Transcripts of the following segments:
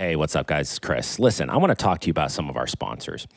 Hey, what's up, guys? It's Chris. Listen, I want to talk to you about some of our sponsors.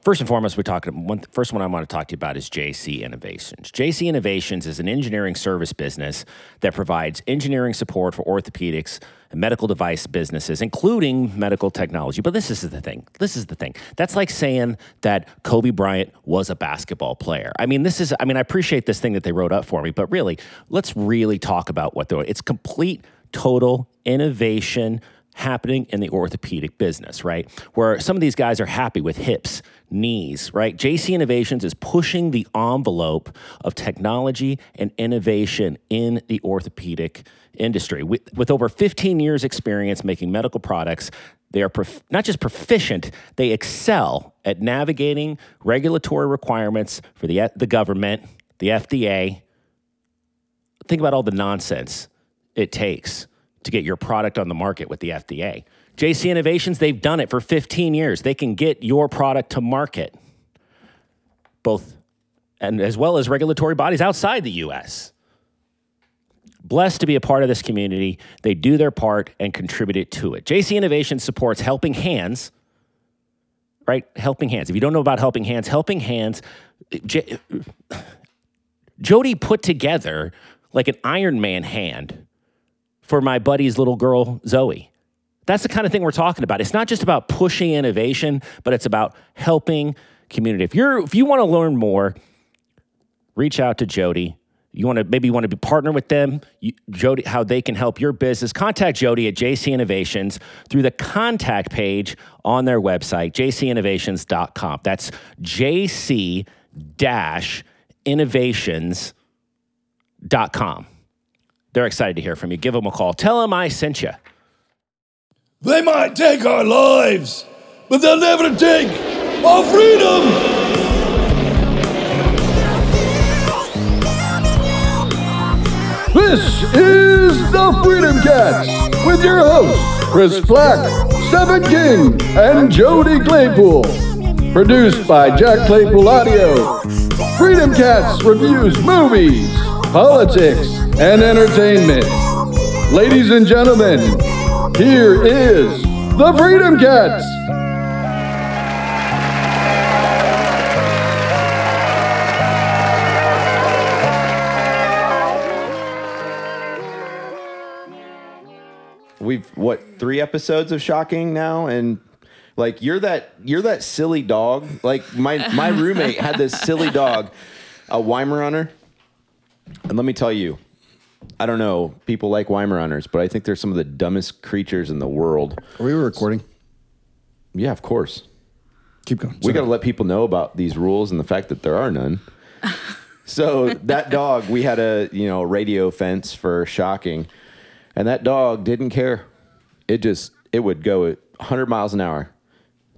First and foremost, we're talking. One, first one I want to talk to you about is JC Innovations. JC Innovations is an engineering service business that provides engineering support for orthopedics and medical device businesses, including medical technology. But this is the thing. This is the thing. That's like saying that Kobe Bryant was a basketball player. I mean, this is. I mean, I appreciate this thing that they wrote up for me, but really, let's really talk about what they're. It's complete, total innovation happening in the orthopedic business, right? Where some of these guys are happy with hips, knees, right? JC Innovations is pushing the envelope of technology and innovation in the orthopedic industry. With, with over 15 years' experience making medical products, they are prof- not just proficient, they excel at navigating regulatory requirements for the, the government, the FDA. Think about all the nonsense it takes to get your product on the market with the FDA. JC Innovations, they've done it for 15 years. They can get your product to market, both and as well as regulatory bodies outside the US. Blessed to be a part of this community. They do their part and contribute to it. JC Innovations supports Helping Hands, right? Helping Hands. If you don't know about Helping Hands, Helping Hands, J- Jody put together like an Iron Man hand for my buddy's little girl, Zoe. That's the kind of thing we're talking about. It's not just about pushing innovation, but it's about helping community. If you're if you want to learn more, reach out to Jody. You want to maybe you want to be partner with them, you, Jody, how they can help your business. Contact Jody at JC Innovations through the contact page on their website, jcinnovations.com. That's JC innovations.com. They're excited to hear from you. Give them a call. Tell them I sent you. They might take our lives, but they'll never take our freedom. This is the Freedom Cats with your hosts, Chris Black, Stephen King, and Jody Claypool. Produced by Jack Claypool Audio. Freedom Cats reviews movies, politics, and entertainment. Ladies and gentlemen, here is the Freedom Cats. We've what three episodes of shocking now, and like you're that you're that silly dog. Like my my roommate had this silly dog, a Weimaraner, and let me tell you, I don't know people like Weimaraners, but I think they're some of the dumbest creatures in the world. Are we recording? Yeah, of course. Keep going. We got to let people know about these rules and the fact that there are none. so that dog, we had a you know radio fence for shocking, and that dog didn't care. It just it would go at 100 miles an hour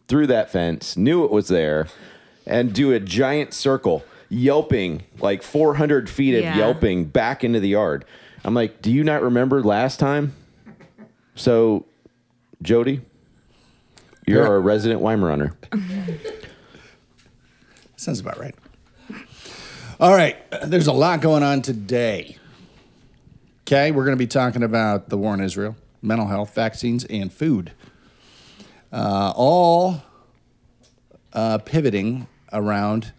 through that fence, knew it was there, and do a giant circle, yelping like 400 feet of Yeah. yelping back into the yard. I'm like, do you not remember last time? So, Jody, you're Yeah. a resident Weimaraner. Sounds about right. All right. There's a lot going on today. Okay. We're going to be talking about the war in Israel, mental health, vaccines, and food. Uh, all uh, pivoting around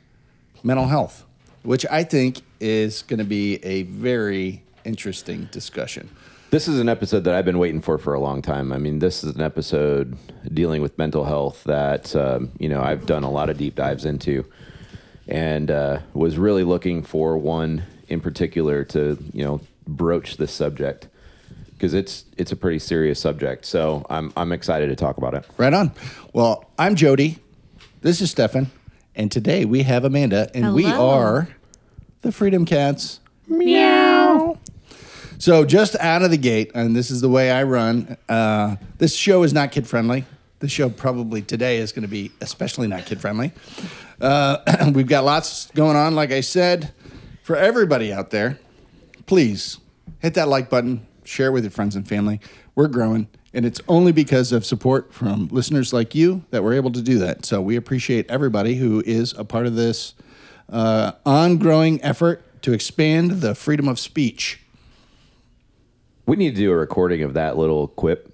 mental health, which I think is going to be a very interesting discussion. This is an episode that I've been waiting for for a long time. I mean, this is an episode dealing with mental health that um, you know I've done a lot of deep dives into, and uh, was really looking for one in particular to you know broach this subject because it's it's a pretty serious subject. So I'm I'm excited to talk about it. Right on. Well, I'm Jody. This is Stefan. And today we have Amanda, and we Hello. are the Freedom Cats. Meow. So, just out of the gate, and this is the way I run, uh, this show is not kid friendly. The show probably today is going to be especially not kid friendly. Uh, we've got lots going on, like I said. For everybody out there, please hit that like button, share it with your friends and family. We're growing, and it's only because of support from listeners like you that we're able to do that. So we appreciate everybody who is a part of this uh, ongoing effort to expand the freedom of speech. We need to do a recording of that little quip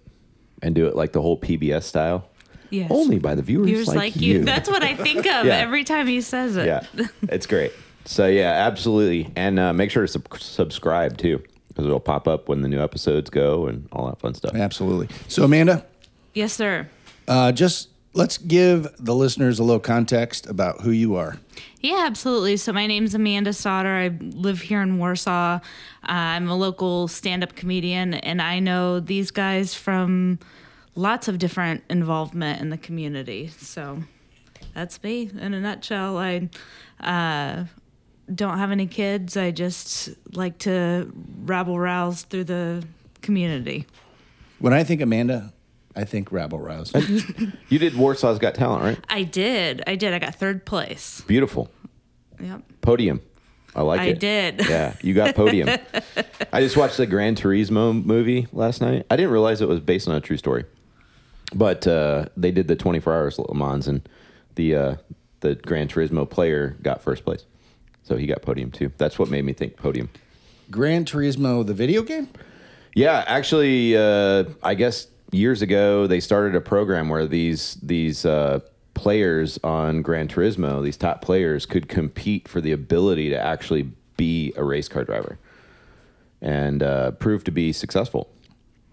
and do it like the whole PBS style. Yes. Only by the viewers, Viewers like, you. That's what I think of Yeah. every time he says it. yeah, it's great. So yeah, absolutely, and uh, make sure to sub- subscribe too, because it'll pop up when the new episodes go and all that fun stuff. Absolutely. So, Amanda, Yes, sir. uh, just let's give the listeners a little context about who you are. Yeah, absolutely. So my name's Amanda Sautter. I live here in Warsaw. Uh, I'm a local stand-up comedian, and I know these guys from lots of different involvement in the community. So that's me in a nutshell. I uh, don't have any kids. I just like to rabble rouse through the community. When I think Amanda, I think rabble rouse. You did Warsaw's Got Talent, right? I did. I did. I got third place. Beautiful Yep. podium. I like I it. I did. Yeah, you got podium. I just watched the Gran Turismo movie last night. I didn't realize it was based on a true story, but uh, they did the 24 hours Le Mans, and the uh, the Gran Turismo player got first place, so he got podium too. That's what made me think podium. Gran Turismo, the video game? Yeah, actually, uh, I guess years ago they started a program where these these uh, players on Gran Turismo, these top players, could compete for the ability to actually be a race car driver, and uh, proved to be successful.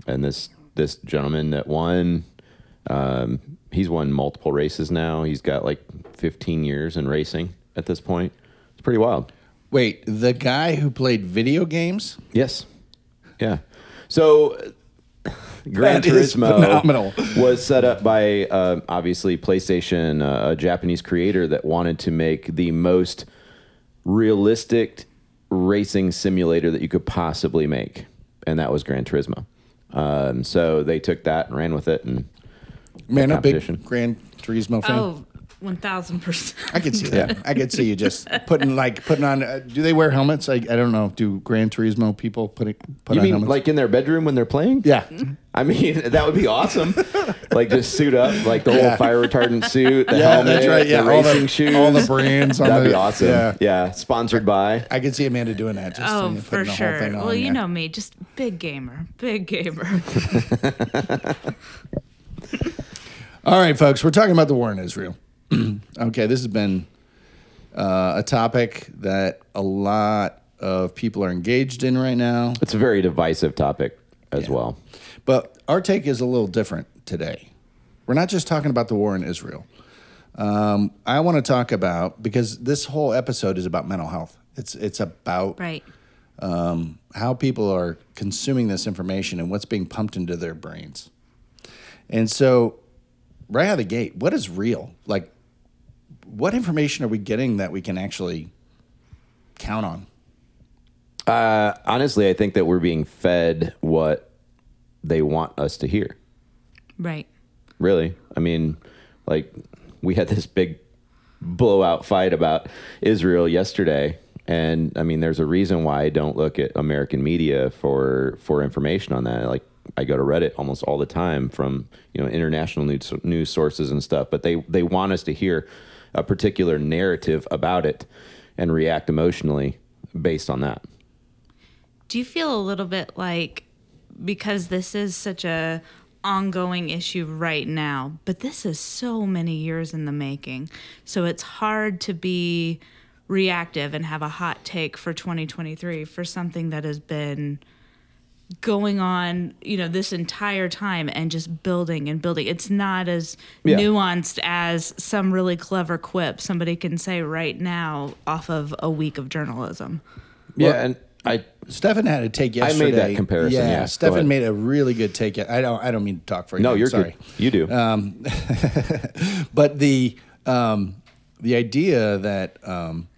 And this this gentleman that won, um, he's won multiple races now. He's got like 15 years in racing at this point. It's pretty wild. Wait, the guy who played video games? Yes. Yeah. So Gran That is Turismo phenomenal. was set up by uh, obviously PlayStation, uh, a Japanese creator that wanted to make the most realistic racing simulator that you could possibly make, and that was Gran Turismo. Um, so they took that and ran with it, and Man, a competition. big Gran Turismo fan. Oh, 1000%. I could see that. I could see you just putting like putting on. Uh, do they wear helmets? I, I don't know. Do Gran Turismo people put it, put you on mean helmets? like in their bedroom when they're playing? yeah, I mean, that would be awesome. like just suit up, like the Yeah. whole fire retardant suit, the yeah, helmet, that's right. Yeah, the all racing the shoes. all the brands. On That'd the, be awesome. Yeah, Yeah. sponsored by. I could see Amanda doing that. Just Oh, you know, for putting the whole sure. thing on, Well, you yeah. know me, just big gamer, big gamer. All right, folks, we're talking about the war in Israel. okay, this has been uh, a topic that a lot of people are engaged in right now, It's a very divisive topic as well. but our take is a little different today. We're not just talking about the war in Israel. Um, I want to talk about because this whole episode is about mental health. It's it's about right. how people are consuming this information and what's being pumped into their brains. And so, right out of the gate, what is real? Like, what information are we getting that we can actually count on? Uh, honestly, I think that we're being fed what they want us to hear. Right. Really. I mean, like we had this big blowout fight about Israel yesterday. And I mean, there's a reason why I don't look at American media for for information on that. Like I go to Reddit almost all the time from you know international news news sources and stuff. But they they want us to hear a particular narrative about it and react emotionally based on that. Do you feel a little bit like because this is such a ongoing issue right now, but this is so many years in the making. So it's hard to be reactive and have a hot take for 2023 for something that has been going on, you know, this entire time and just building and building. It's not as Yeah. nuanced as some really clever quip somebody can say right now off of a week of journalism. yeah, and I Stefan had a take yesterday. I made that comparison, yeah. Go ahead. Stefan made a really good take. I don't. I don't mean to talk for you. no, you're sorry. good. You do. but the um, the idea that um,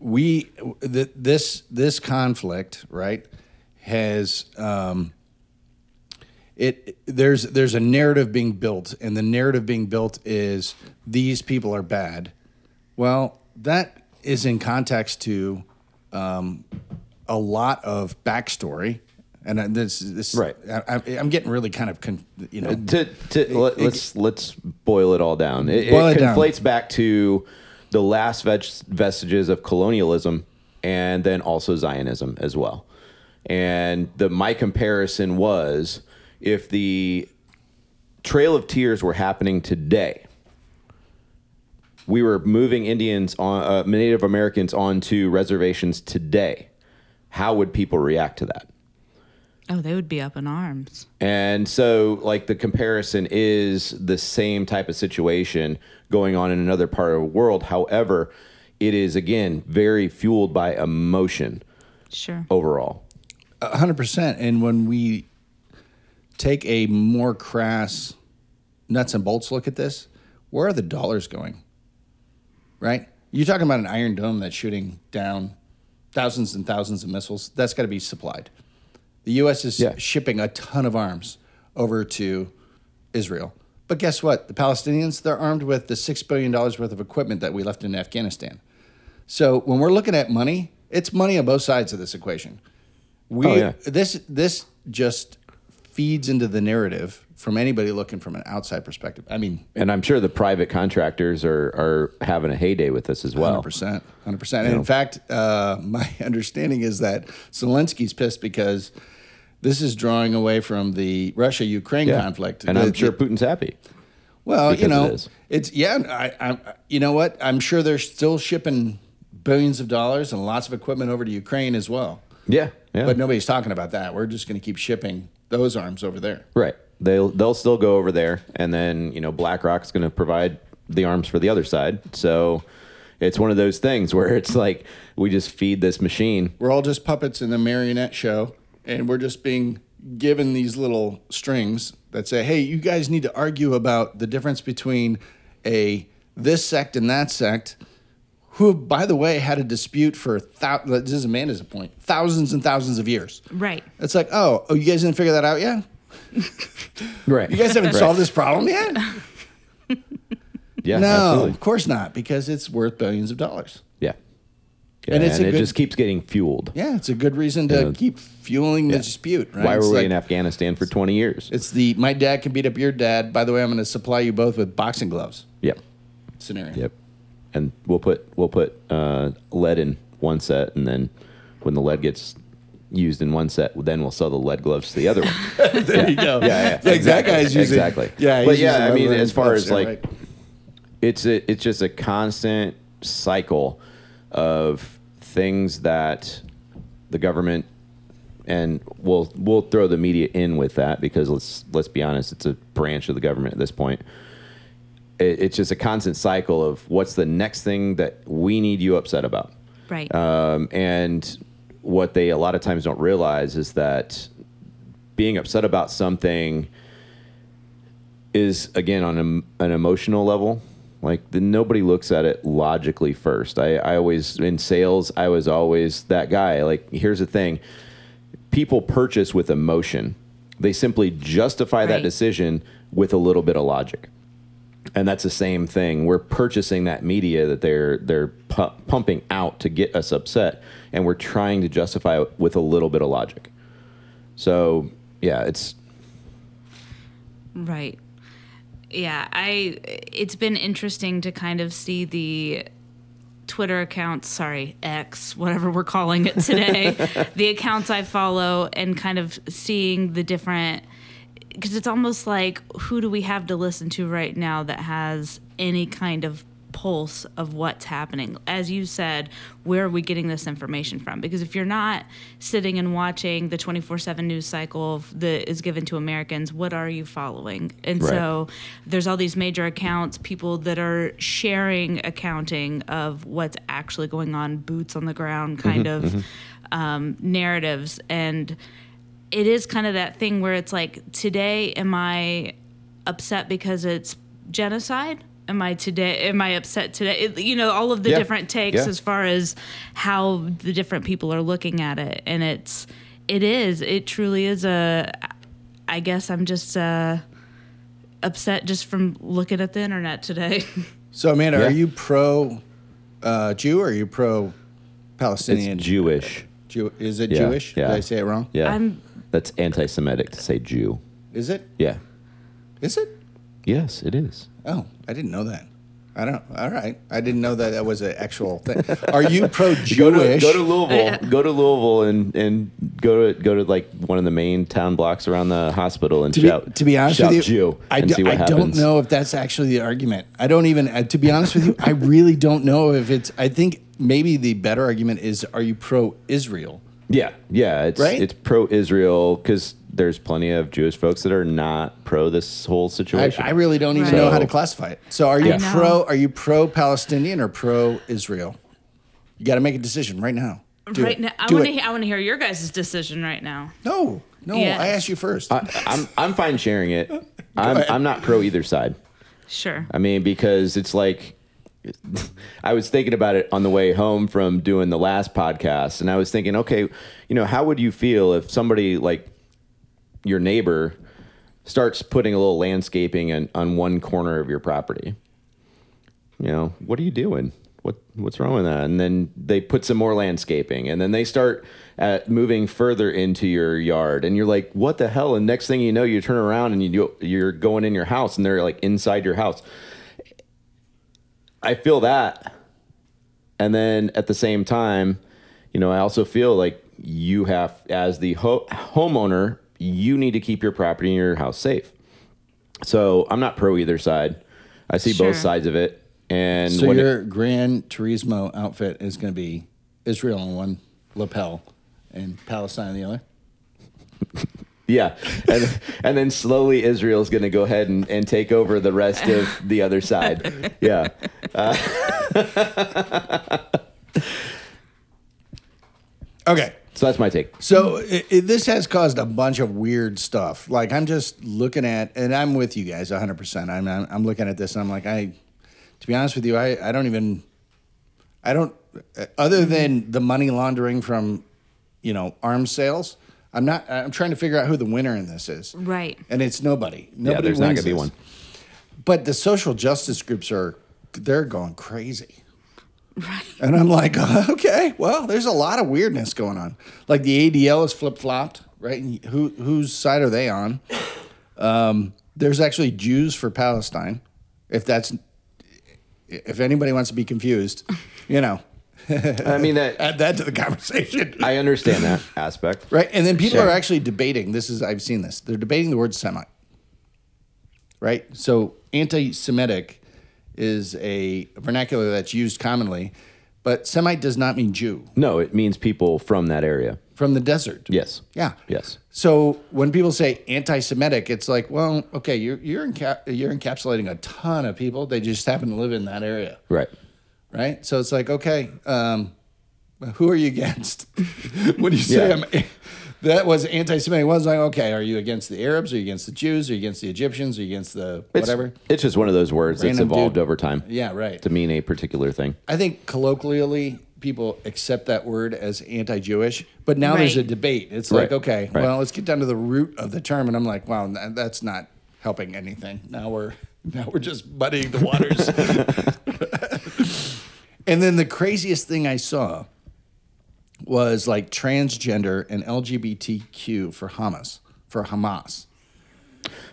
we th- this this conflict right has um, it there's there's a narrative being built and the narrative being built is these people are bad well that is in context to um, a lot of backstory and this this Right. I, I'm getting really kind of con, you know to, to let, us let's boil it all down. It, it it down. conflates back to the last veg- vestiges of colonialism and then also Zionism as well. And the my comparison was, if the Trail of Tears were happening today, we were moving Indians on uh, Native Americans onto reservations today, how would people react to that? Oh, they would be up in arms. And so, like, the comparison is the same type of situation going on in another part of the world. However, it is, again, very fueled by emotion Sure. overall. A hundred percent. And when we take a more crass nuts and bolts look at this, where are the dollars going? Right? You're talking about an Iron Dome that's shooting down thousands and thousands of missiles. That's got to be supplied. The U.S. is Yeah. shipping a ton of arms over to Israel. But guess what? The Palestinians, they're armed with the $6 billion worth of equipment that we left in Afghanistan. So when we're looking at money, it's money on both sides of this equation. We Oh, yeah. this this just feeds into the narrative from anybody looking from an outside perspective. I mean, And I'm sure the private contractors are, are having a heyday with this as well. hundred percent, hundred percent. And in fact, uh, my understanding is that Zelensky's pissed because this is drawing away from the Russia-Ukraine Yeah. conflict. And The- I'm sure Putin's happy. Well, you know, it it's yeah. I, I, you know what? I'm sure they're still shipping billions of dollars and lots of equipment over to Ukraine as well. Yeah. Yeah. But nobody's talking about that. We're just going to keep shipping those arms over there. Right. They'll they'll still go over there, and then you know BlackRock's going to provide the arms for the other side. So it's one of those things where it's like we just feed this machine. We're all just puppets in the marionette show, and we're just being given these little strings that say, "Hey, you guys need to argue about the difference between a this sect and that sect." Who, by the way, had a dispute for thou- this is Amanda's point, thousands and thousands of years. Right. It's like, oh, oh, you guys didn't figure that out yet? Right. You guys haven't solved this problem yet? Yeah. no, Absolutely. of course not, because it's worth billions of dollars. Yeah. Yeah, And and, it's a it good- just keeps getting fueled. Yeah, it's a good reason to Yeah. keep fueling the dispute. Right? Why It's were we like- in Afghanistan for 20 years? It's the my dad can beat up your dad. By the way, I'm going to supply you both with boxing gloves Yep. scenario. Yep. And we'll put we'll put uh, lead in one set, and then when the lead gets used in one set, then we'll sell the lead gloves to the other one. There you go. Yeah, yeah, Like that exactly, guy's using exactly. Yeah, But yeah, I mean, as far as, like, right? it's a, it's just a constant cycle of things that the government and we'll we'll throw the media in with that because let's let's be honest, it's a branch of the government at this point. It, it's just a constant cycle of what's the next thing that we need you upset about. Right. Um, and what they a lot of times don't realize is that being upset about something is again on a, an emotional level. Like the, nobody looks at it logically first. I, I always in sales, I was always that guy. Like here's the thing: people purchase with emotion. They simply justify that decision with a little bit of logic and that's the same thing. We're purchasing that media that they're they're pu- pumping out to get us upset, and we're trying to justify it with a little bit of logic. So yeah, it's Right. Yeah, I it's been interesting to kind of see the Twitter accounts, sorry, X, whatever we're calling it today, the accounts I follow and kind of seeing the different because it's almost like who do we have to listen to right now that has any kind of pulse of what's happening? As you said where are we getting this information from? Because if you're not sitting and watching the 24/7 news cycle that is given to Americans what are you following? And Right. so there's all these major accounts people that are sharing accounting of what's actually going on boots on the ground kind of um, narratives. And it is kind of that thing where it's like today am i upset because it's genocide am i today am i upset today it, you know all of the Yeah. different takes Yeah. as far as how the different people are looking at it and it's it is it truly is a i guess i'm just uh upset just from looking at the internet today So Amanda, Yeah. are you pro uh, Jew or are you pro it's Palestinian? Jewish. Jew- is it Yeah, Jewish? yeah. Did I say it wrong? Yeah, I'm- that's anti-Semitic to say Jew. Is it? Yeah, Is it? yes, it is. Oh, I didn't know that. I don't. All right, I didn't know that that was an actual thing. Are you pro Go to Jewish? go to Louisville. go to Louisville and and go to go to like one of the main town blocks around the hospital and To shout. be, to be honest with you, Jew I, do, I don't know if that's actually the argument. I don't even. Uh, to be honest with you, I really don't know if it's. I think maybe the better argument is: Are you pro-Israel? Yeah, yeah, it's Right? it's pro-Israel because there's plenty of Jewish folks that are not pro this whole I, situation. I really don't even Right. know how to So- classify it. So, are you I know. pro? Are you pro-Palestinian or pro-Israel? You got to make a decision right now. Do right it. now, I Do want it. to. I want to hear your guys' decision right now. No, no. Yes. I asked you first. I, I'm I'm fine sharing it. I'm ahead. I'm not pro either side. Sure. I mean, because it's like I was thinking about it on the way home from doing the last podcast, and I was thinking, okay, you know, how would you feel if somebody like your neighbor starts putting a little landscaping on, on one corner of your property? You know, what are you doing? What what's wrong with that? And then they put some more landscaping, and then they start at moving further into your yard, and you're like, what the hell? And next thing you know, you turn around and you do, you're going in your house, and they're like inside your house. I feel that. And then at the same time, you know, I also feel like you have, as the ho- homeowner, you need to keep your property and your house safe. So I'm not pro either side. I see Sure. both sides of it. And so when it- your Gran Turismo outfit is going to be Israel on one lapel and Palestine on the other. yeah, and and then slowly Israel's going to go ahead and, and take over the rest of the other side. Yeah, Okay. so that's my take. So it, it, this has caused a bunch of weird stuff. Like I'm just looking at, and I'm with you guys 100. percent I'm, I'm I'm looking at this. and I'm like, I, to be honest with you, I I don't even, I don't, uh, other than the money laundering from, you know, arms sales. I'm not. I'm trying to figure out who the winner in this is. Right. And it's nobody. Nobody yeah, there's not going to be this. one. But the social justice groups are, they're going crazy. Right. And I'm like, okay, well, there's a lot of weirdness going on. Like the ADL is flip flopped, right? And who whose side are they on? Um, there's actually Jews for Palestine. If that's, if anybody wants to be confused, you know, I mean that add that to the conversation. I understand that aspect. Right. And then people Sure. are actually debating. This is I've seen this. They're debating the word Semite. Right? So anti-Semitic is a vernacular that's used commonly, but Semite does not mean Jew No, it means people from that area. from the desert. Yes. Yeah. Yes. So when people say anti-Semitic, it's like, well, okay, you're you're enca- you're encapsulating a ton of people. They just happen to live in that area, Right. Right? So it's like, okay, um, who are you against? what do you say Yeah. I'm, that was anti-Semitic, it was like, okay, are you against the Arabs? Are you against the Jews? Are you against the Egyptians? Are you against the whatever? It's just one of those words that's evolved dude. over time. Yeah, right. To mean a particular thing. I think colloquially people accept that word as anti-Jewish, but now there's a debate. It's Right. like, okay, Right. well, let's get down to the root of the term, and I'm like, wow, that's not helping anything. Now we're now we're just muddying the waters. and then the craziest thing I saw was like transgender and LGBTQ for Hamas for Hamas.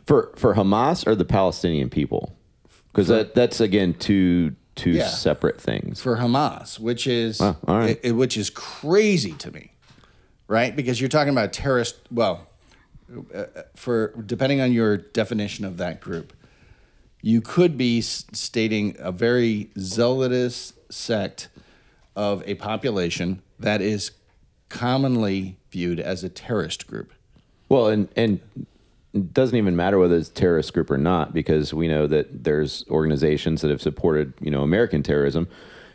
For for Hamas or the Palestinian people? Because that that's again two two Yeah. separate things. for Hamas, which is Oh, right. it- it- which is crazy to me, right? Because you're talking about terrorist. Well, uh, for depending on your definition of that group, you could be stating a very zealotous sect of a population that is commonly viewed as a terrorist group. Well, and and it doesn't even matter whether it's a terrorist group or not, because we know that there's organizations that have supported, you know, American terrorism,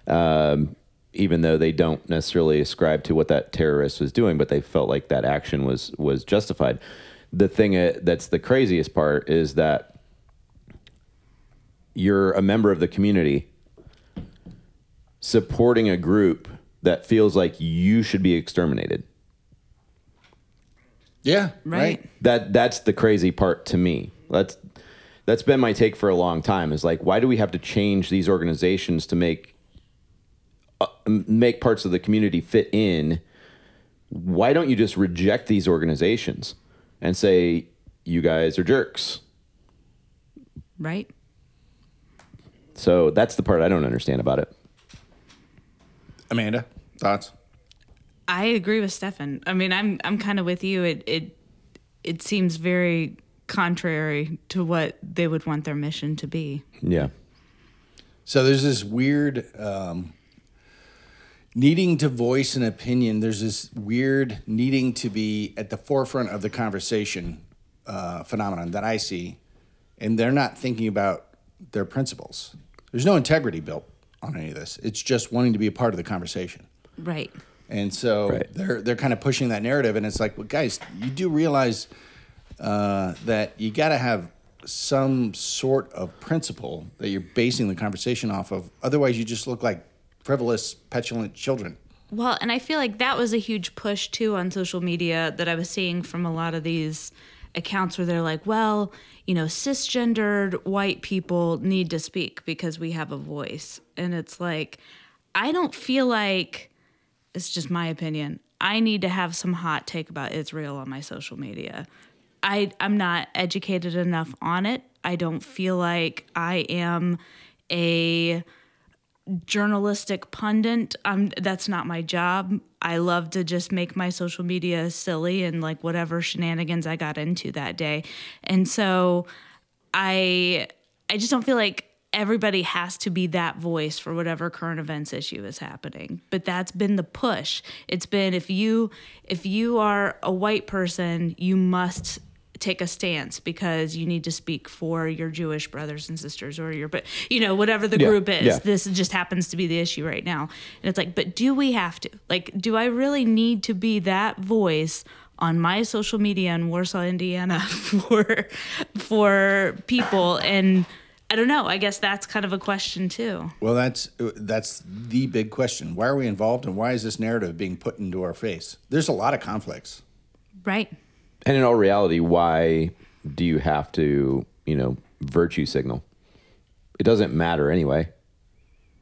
um, even though they don't necessarily ascribe to what that terrorist was doing, but they felt like that action was was justified. The thing uh, that's the craziest part is that you're a member of the community supporting a group that feels like you should be exterminated. Yeah, Right. that that's the crazy part to me. That's that's been my take for a long time. Is like, why do we have to change these organizations to make uh, make parts of the community fit in? Why don't you just reject these organizations and say you guys are jerks? Right. So that's the part I don't understand about it. Amanda, thoughts? I agree with Stefan. I mean, I'm I'm kind of with you. It it it seems very contrary to what they would want their mission to be. Yeah. So there's this weird um, needing to voice an opinion. There's this weird needing to be at the forefront of the conversation uh, phenomenon that I see, and they're not thinking about their principles. There's no integrity built on any of this. It's just wanting to be a part of the conversation. Right. And so Right. they're they're kind of pushing that narrative, and it's like, well, guys, you do realize uh, that you got to have some sort of principle that you're basing the conversation off of. Otherwise, you just look like frivolous, petulant children. Well, and I feel like that was a huge push too on social media that I was seeing from a lot of these accounts where they're like, well, you know, cisgendered white people need to speak because we have a voice. And it's like, I don't feel like, it's just my opinion, I need to have some hot take about Israel on my social media. I, I'm not educated enough on it. I don't feel like I am a journalistic pundit. Um, that's not my job. I love to just make my social media silly and like whatever shenanigans I got into that day. And so I I just don't feel like everybody has to be that voice for whatever current events issue is happening. But that's been the push. It's been if you if you are a white person, you must take a stance because you need to speak for your Jewish brothers and sisters or your but you know whatever the Yeah, group is. yeah. This just happens to be the issue right now. And it's like, but do we have to? Like do I really need to be that voice on my social media in Warsaw, Indiana for for people and I don't know. I guess that's kind of a question too. Well, that's that's the big question. Why are we involved, and why is this narrative being put into our face? There's a lot of conflicts. Right. And in all reality, why do you have to, you know, virtue signal? It doesn't matter anyway.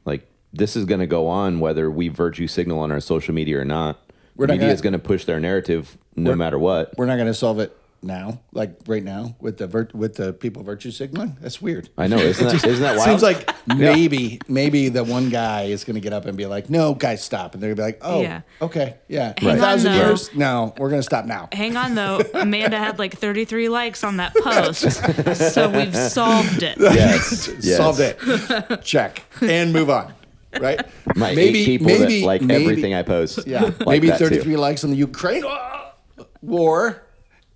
Like this is going to go on whether we virtue signal on our social media or not. We're not media gonna- is going to push their narrative no matter what. We're not going to solve it now, like right now, with the vir- with the people virtue signaling. That's weird. I know, isn't that, isn't that wild? Seems like maybe maybe the one guy is going to get up and be like, "No, guys, stop," and they're going to be like, "Oh, Yeah. okay, yeah, Hang a on, thousand though. years? No, we're going to stop now." Hang on though. Amanda had like 33 likes on that post. so we've solved it. yes, yes. Solved it. Check and move on. Right? My eight people that like everything I post. Yeah, like maybe that too. 33 likes on the Ukraine war,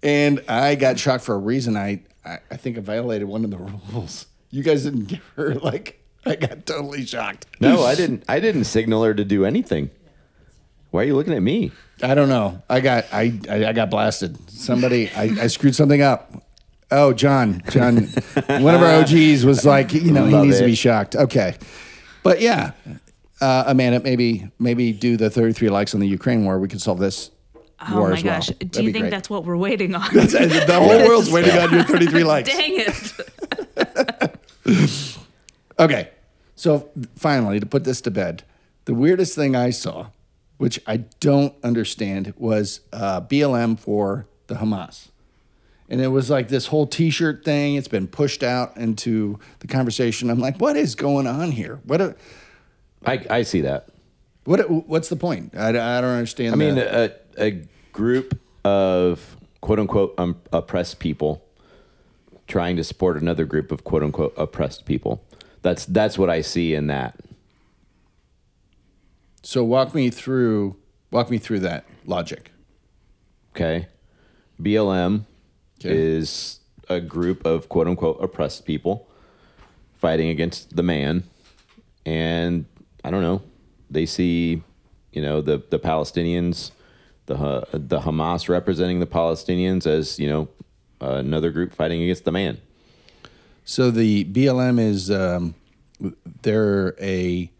and I got shocked for a reason. I, I I think I violated one of the rules. You guys didn't give her like. I got totally shocked. No, I didn't. I didn't signal her to do anything. Why are you looking at me? I don't know. I got I I, I got blasted. Somebody I, I screwed something up. Oh, John, John, one of our OGs was like, you know, he Love needs to be shocked. Okay, but yeah, uh, Amanda, maybe maybe do the 33 likes on the Ukraine war. We could solve this Oh war my as well. gosh. That'd Do you think great. that's what we're waiting on? the whole world's waiting on your 33 likes? Dang it. Okay, so finally, to put this to bed, the weirdest thing I saw, which I don't understand, was uh, BLM for the Hamas. And it was like this whole T-shirt thing. It's been pushed out into the conversation. I'm like, what is going on here? What? A, I, I see that. what? What's the point? I, I don't understand. I mean, the- a, group of quote unquote um, oppressed people trying to support another group of quote unquote oppressed people. That's that's what I see in that. so walk me through. Walk me through that logic. Okay, BLM Okay. is a group of quote unquote oppressed people fighting against the man, and I don't know. They see, you know, the the Palestinians, the the Hamas representing the Palestinians as you know another group fighting against the man. So the BLM is um, they're a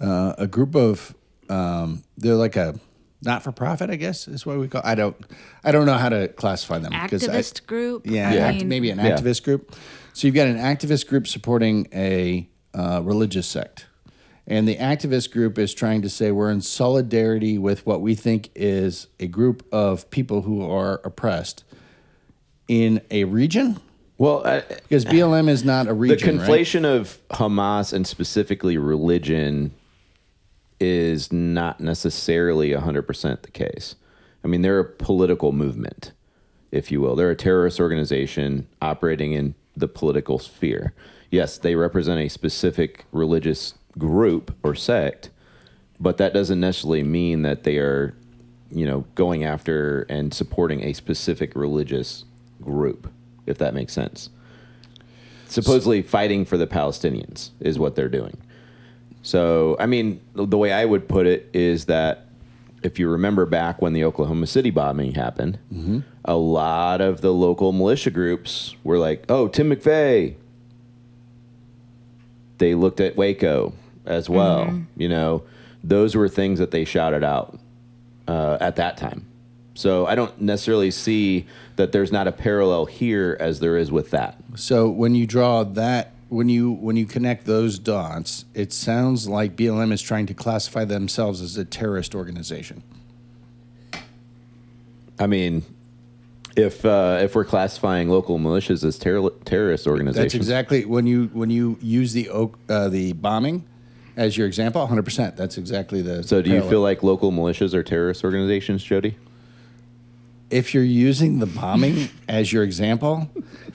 uh, a group of um, they're like a not for profit, I guess is what we call. I don't I don't know how to classify them 'cause I- Activist group. yeah, I act- maybe an Yeah. activist group. So you've got an activist group supporting a uh, religious sect. And the activist group is trying to say we're in solidarity with what we think is a group of people who are oppressed in a region. Well, I, Because BLM is not a the region, right? conflation of Hamas and specifically religion is not necessarily 100% the case. I mean, they're a political movement, if you will. They're a terrorist organization operating in the political sphere. Yes, they represent a specific religious group or sect, but that doesn't necessarily mean that they are, you know, going after and supporting a specific religious group, if that makes sense. Supposedly fighting for the Palestinians is what they're doing. So, I mean, the way I would put it is that if you remember back when the Oklahoma City bombing happened, mm-hmm. a lot of the local militia groups were like, "Oh, Tim McVeigh." They looked at Waco as well. You know, those were things that they shouted out uh, at that time. So I don't necessarily see that there's not a parallel here as there is with that. So when you draw that, when you when you connect those dots, it sounds like BLM is trying to classify themselves as a terrorist organization. I mean, if uh, if we're classifying local militias as terror- terrorist organizations, That's exactly when you when you use the oak uh, the bombing as your example. 100. percent That's exactly the. So, do you parallel. feel like local militias are terrorist organizations, Jody? if you're using the bombing as your example,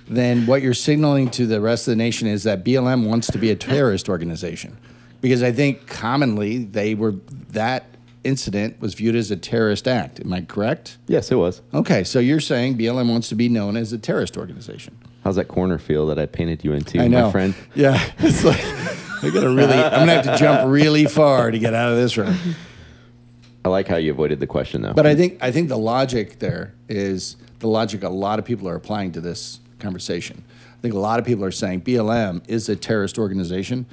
then what you're signaling to the rest of the nation is that BLM wants to be a terrorist organization. Because I think commonly they were that incident was viewed as a terrorist act. Am I correct? Yes, it was. Okay, so you're saying BLM wants to be known as a terrorist organization. How's that corner feel that I painted you into, I know, my friend? Yeah, it's like Really. I'm gonna have to jump really far to get out of this room. I like how you avoided the question, though. But I think I think the logic there is the logic a lot of people are applying to this conversation. I think a lot of people are saying BLM is a terrorist organization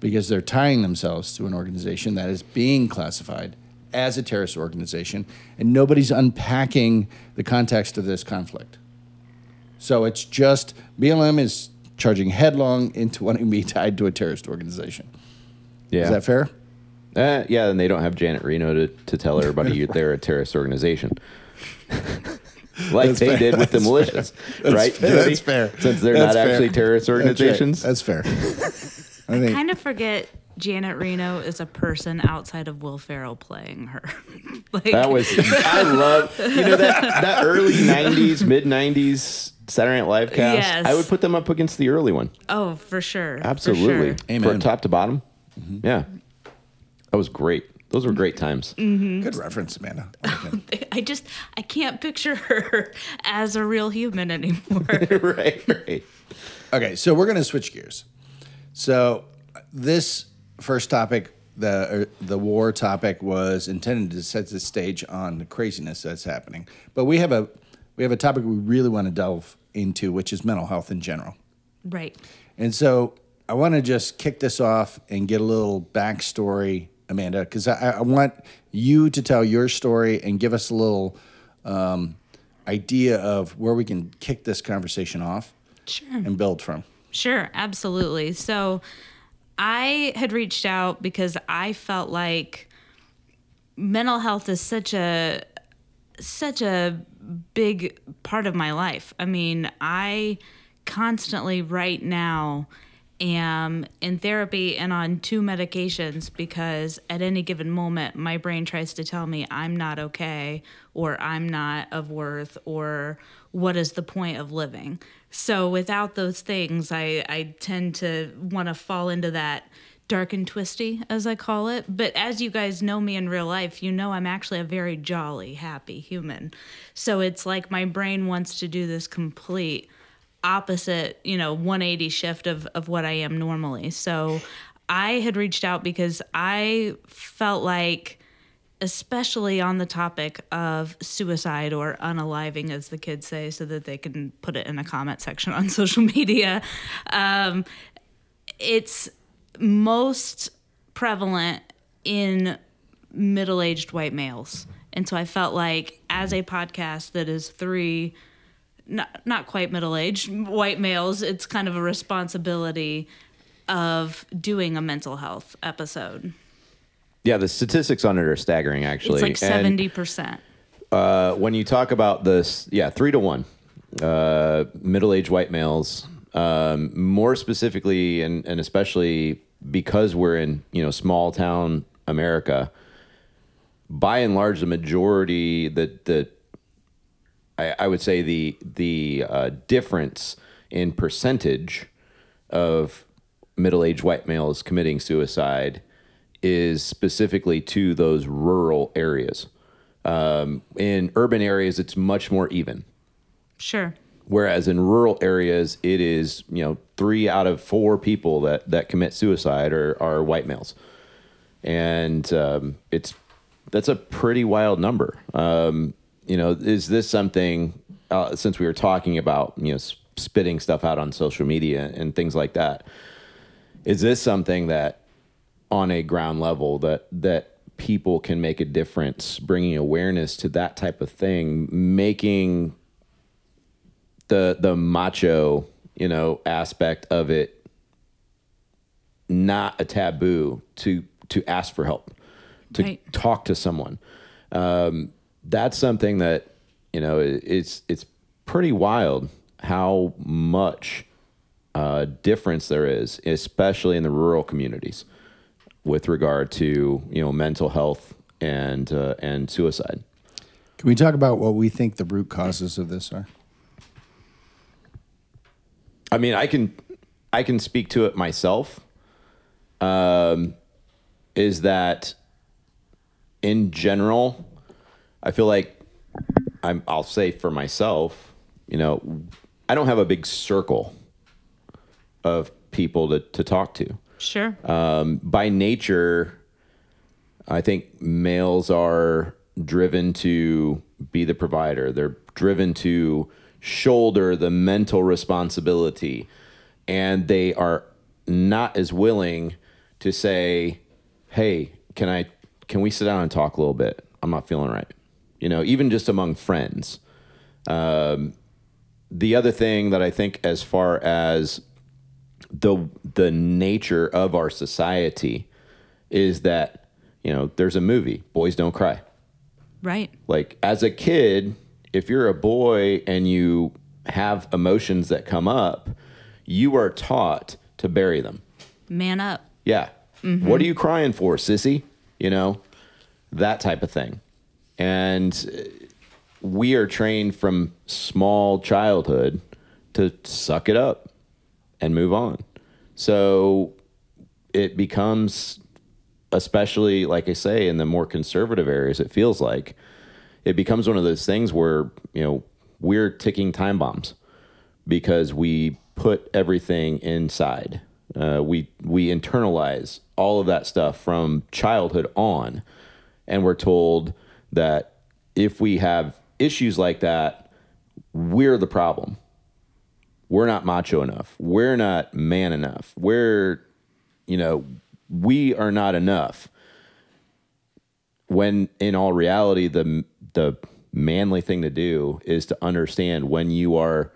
because they're tying themselves to an organization that is being classified as a terrorist organization, and nobody's unpacking the context of this conflict. So it's just BLM is charging headlong into wanting to be tied to a terrorist organization. yeah, Is that fair? Uh, yeah, and they don't have Janet Reno to, to tell everybody you- they're a terrorist organization. like That's they fair. did with the That's militias, That's right? fair. That's fair. Since they're That's not fair. actually terrorist That's right. organizations. That's fair. I think kind of forget Janet Reno is a person outside of Will Ferrell playing her. like, That was I love you know that that early '90s, mid '90s Saturday Night Live cast. Yes. I would put them up against the early one. oh for sure, for Absolutely, sure. Amen. from top to bottom. Yeah, that was great. Those were great times. good reference, Amanda. I. I just I can't picture her as a real human anymore. right, right. Okay, so we're going to switch gears. So this first topic, the er, the war topic, was intended to set the stage on the craziness that's happening. But we have a we have a topic we really want to delve into, which is mental health in general. right. And so I want to just kick this off and get a little backstory, Amanda, because I, I want you to tell your story and give us a little um, idea of where we can kick this conversation off Sure. and build from. Sure, absolutely. So I had reached out because I felt like mental health is such a such a big part of my life. I mean, I constantly right now am in therapy and on two medications because at any given moment my brain tries to tell me I'm not okay or I'm not of worth or what is the point of living. So without those things I I tend to want to fall into that dark and twisty, as I call it. But as you guys know me in real life, you know I'm actually a very jolly, happy human. So it's like my brain wants to do this complete opposite, you know, 180 shift of, of what I am normally. So I had reached out because I felt like, especially on the topic of suicide or unaliving, as the kids say, so that they can put it in a comment section on social media. Um, it's most prevalent in middle aged white males. And so I felt like, as a podcast that is three, not, not quite middle aged white males, it's kind of a responsibility of doing a mental health episode. Yeah, the statistics on it are staggering. Actually, It's like 70%. uh, when you talk about this, yeah, three to one, uh, middle-aged white males. Um, more specifically, and and especially because we're in you know small town America, by and large, the majority, that the I, I would say the the uh, difference in percentage of middle-aged white males committing suicide is specifically to those rural areas. Um, in urban areas, it's much more even. Sure. Whereas in rural areas, it is you know three out of four people that that commit suicide are are white males, and um, it's that's a pretty wild number. Um, you know, is this something? Uh, since we were talking about you know spitting stuff out on social media and things like that, is this something that on a ground level that that people can make a difference, bringing awareness to that type of thing, making the the macho you know aspect of it not a taboo to to ask for help to Right. talk to someone um, that's something that you know i- it's it's pretty wild how much uh, difference there is especially in the rural communities with regard to you know mental health and uh, and suicide Can we talk about what we think the root causes of this are? I mean, I can I can speak to it myself. Um, is that in general, I feel like I'm. I'll say for myself, you know, I don't have a big circle of people to to talk to Sure. um, by nature, I think males are driven to be the provider. They're driven to shoulder the mental responsibility, and they are not as willing to say, "Hey, can I? Can we sit down and talk a little bit? I'm not feeling right." You know, even just among friends. Um, the other thing that I think, as far as the the nature of our society is that you know there's a movie boys don't cry right. like as a kid if you're a boy and you have emotions that come up you are taught to bury them. Man up. yeah. Mm-hmm. What are you crying for sissy? You know that type of thing. And we are trained from small childhood to suck it up and move on. So it becomes, especially like I say, in the more conservative areas, it feels like it becomes one of those things where, you know, we're ticking time bombs because we put everything inside. Uh, we we internalize all of that stuff from childhood on, and we're told that if we have issues like that, we're the problem we're not macho enough. We're not man enough. We're, you know, we are not enough. When in all reality, the the manly thing to do is to understand when you are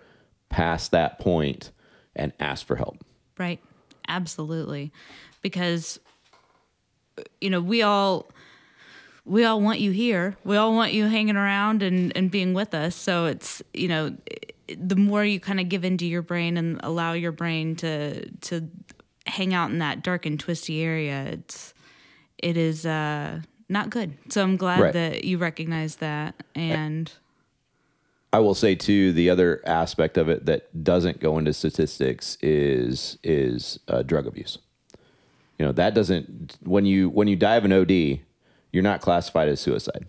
past that point and ask for help. Right. Absolutely. Because you know, we all we all want you here. We all want you hanging around and and being with us. So it's, you know, the more you kind of give into your brain and allow your brain to to hang out in that dark and twisty area, it's it is uh not good. So I'm glad Right. that you recognize that and I will say too, the other aspect of it that doesn't go into statistics is is uh, drug abuse. You know that doesn't when you when you die of an OD, you're not classified as suicide.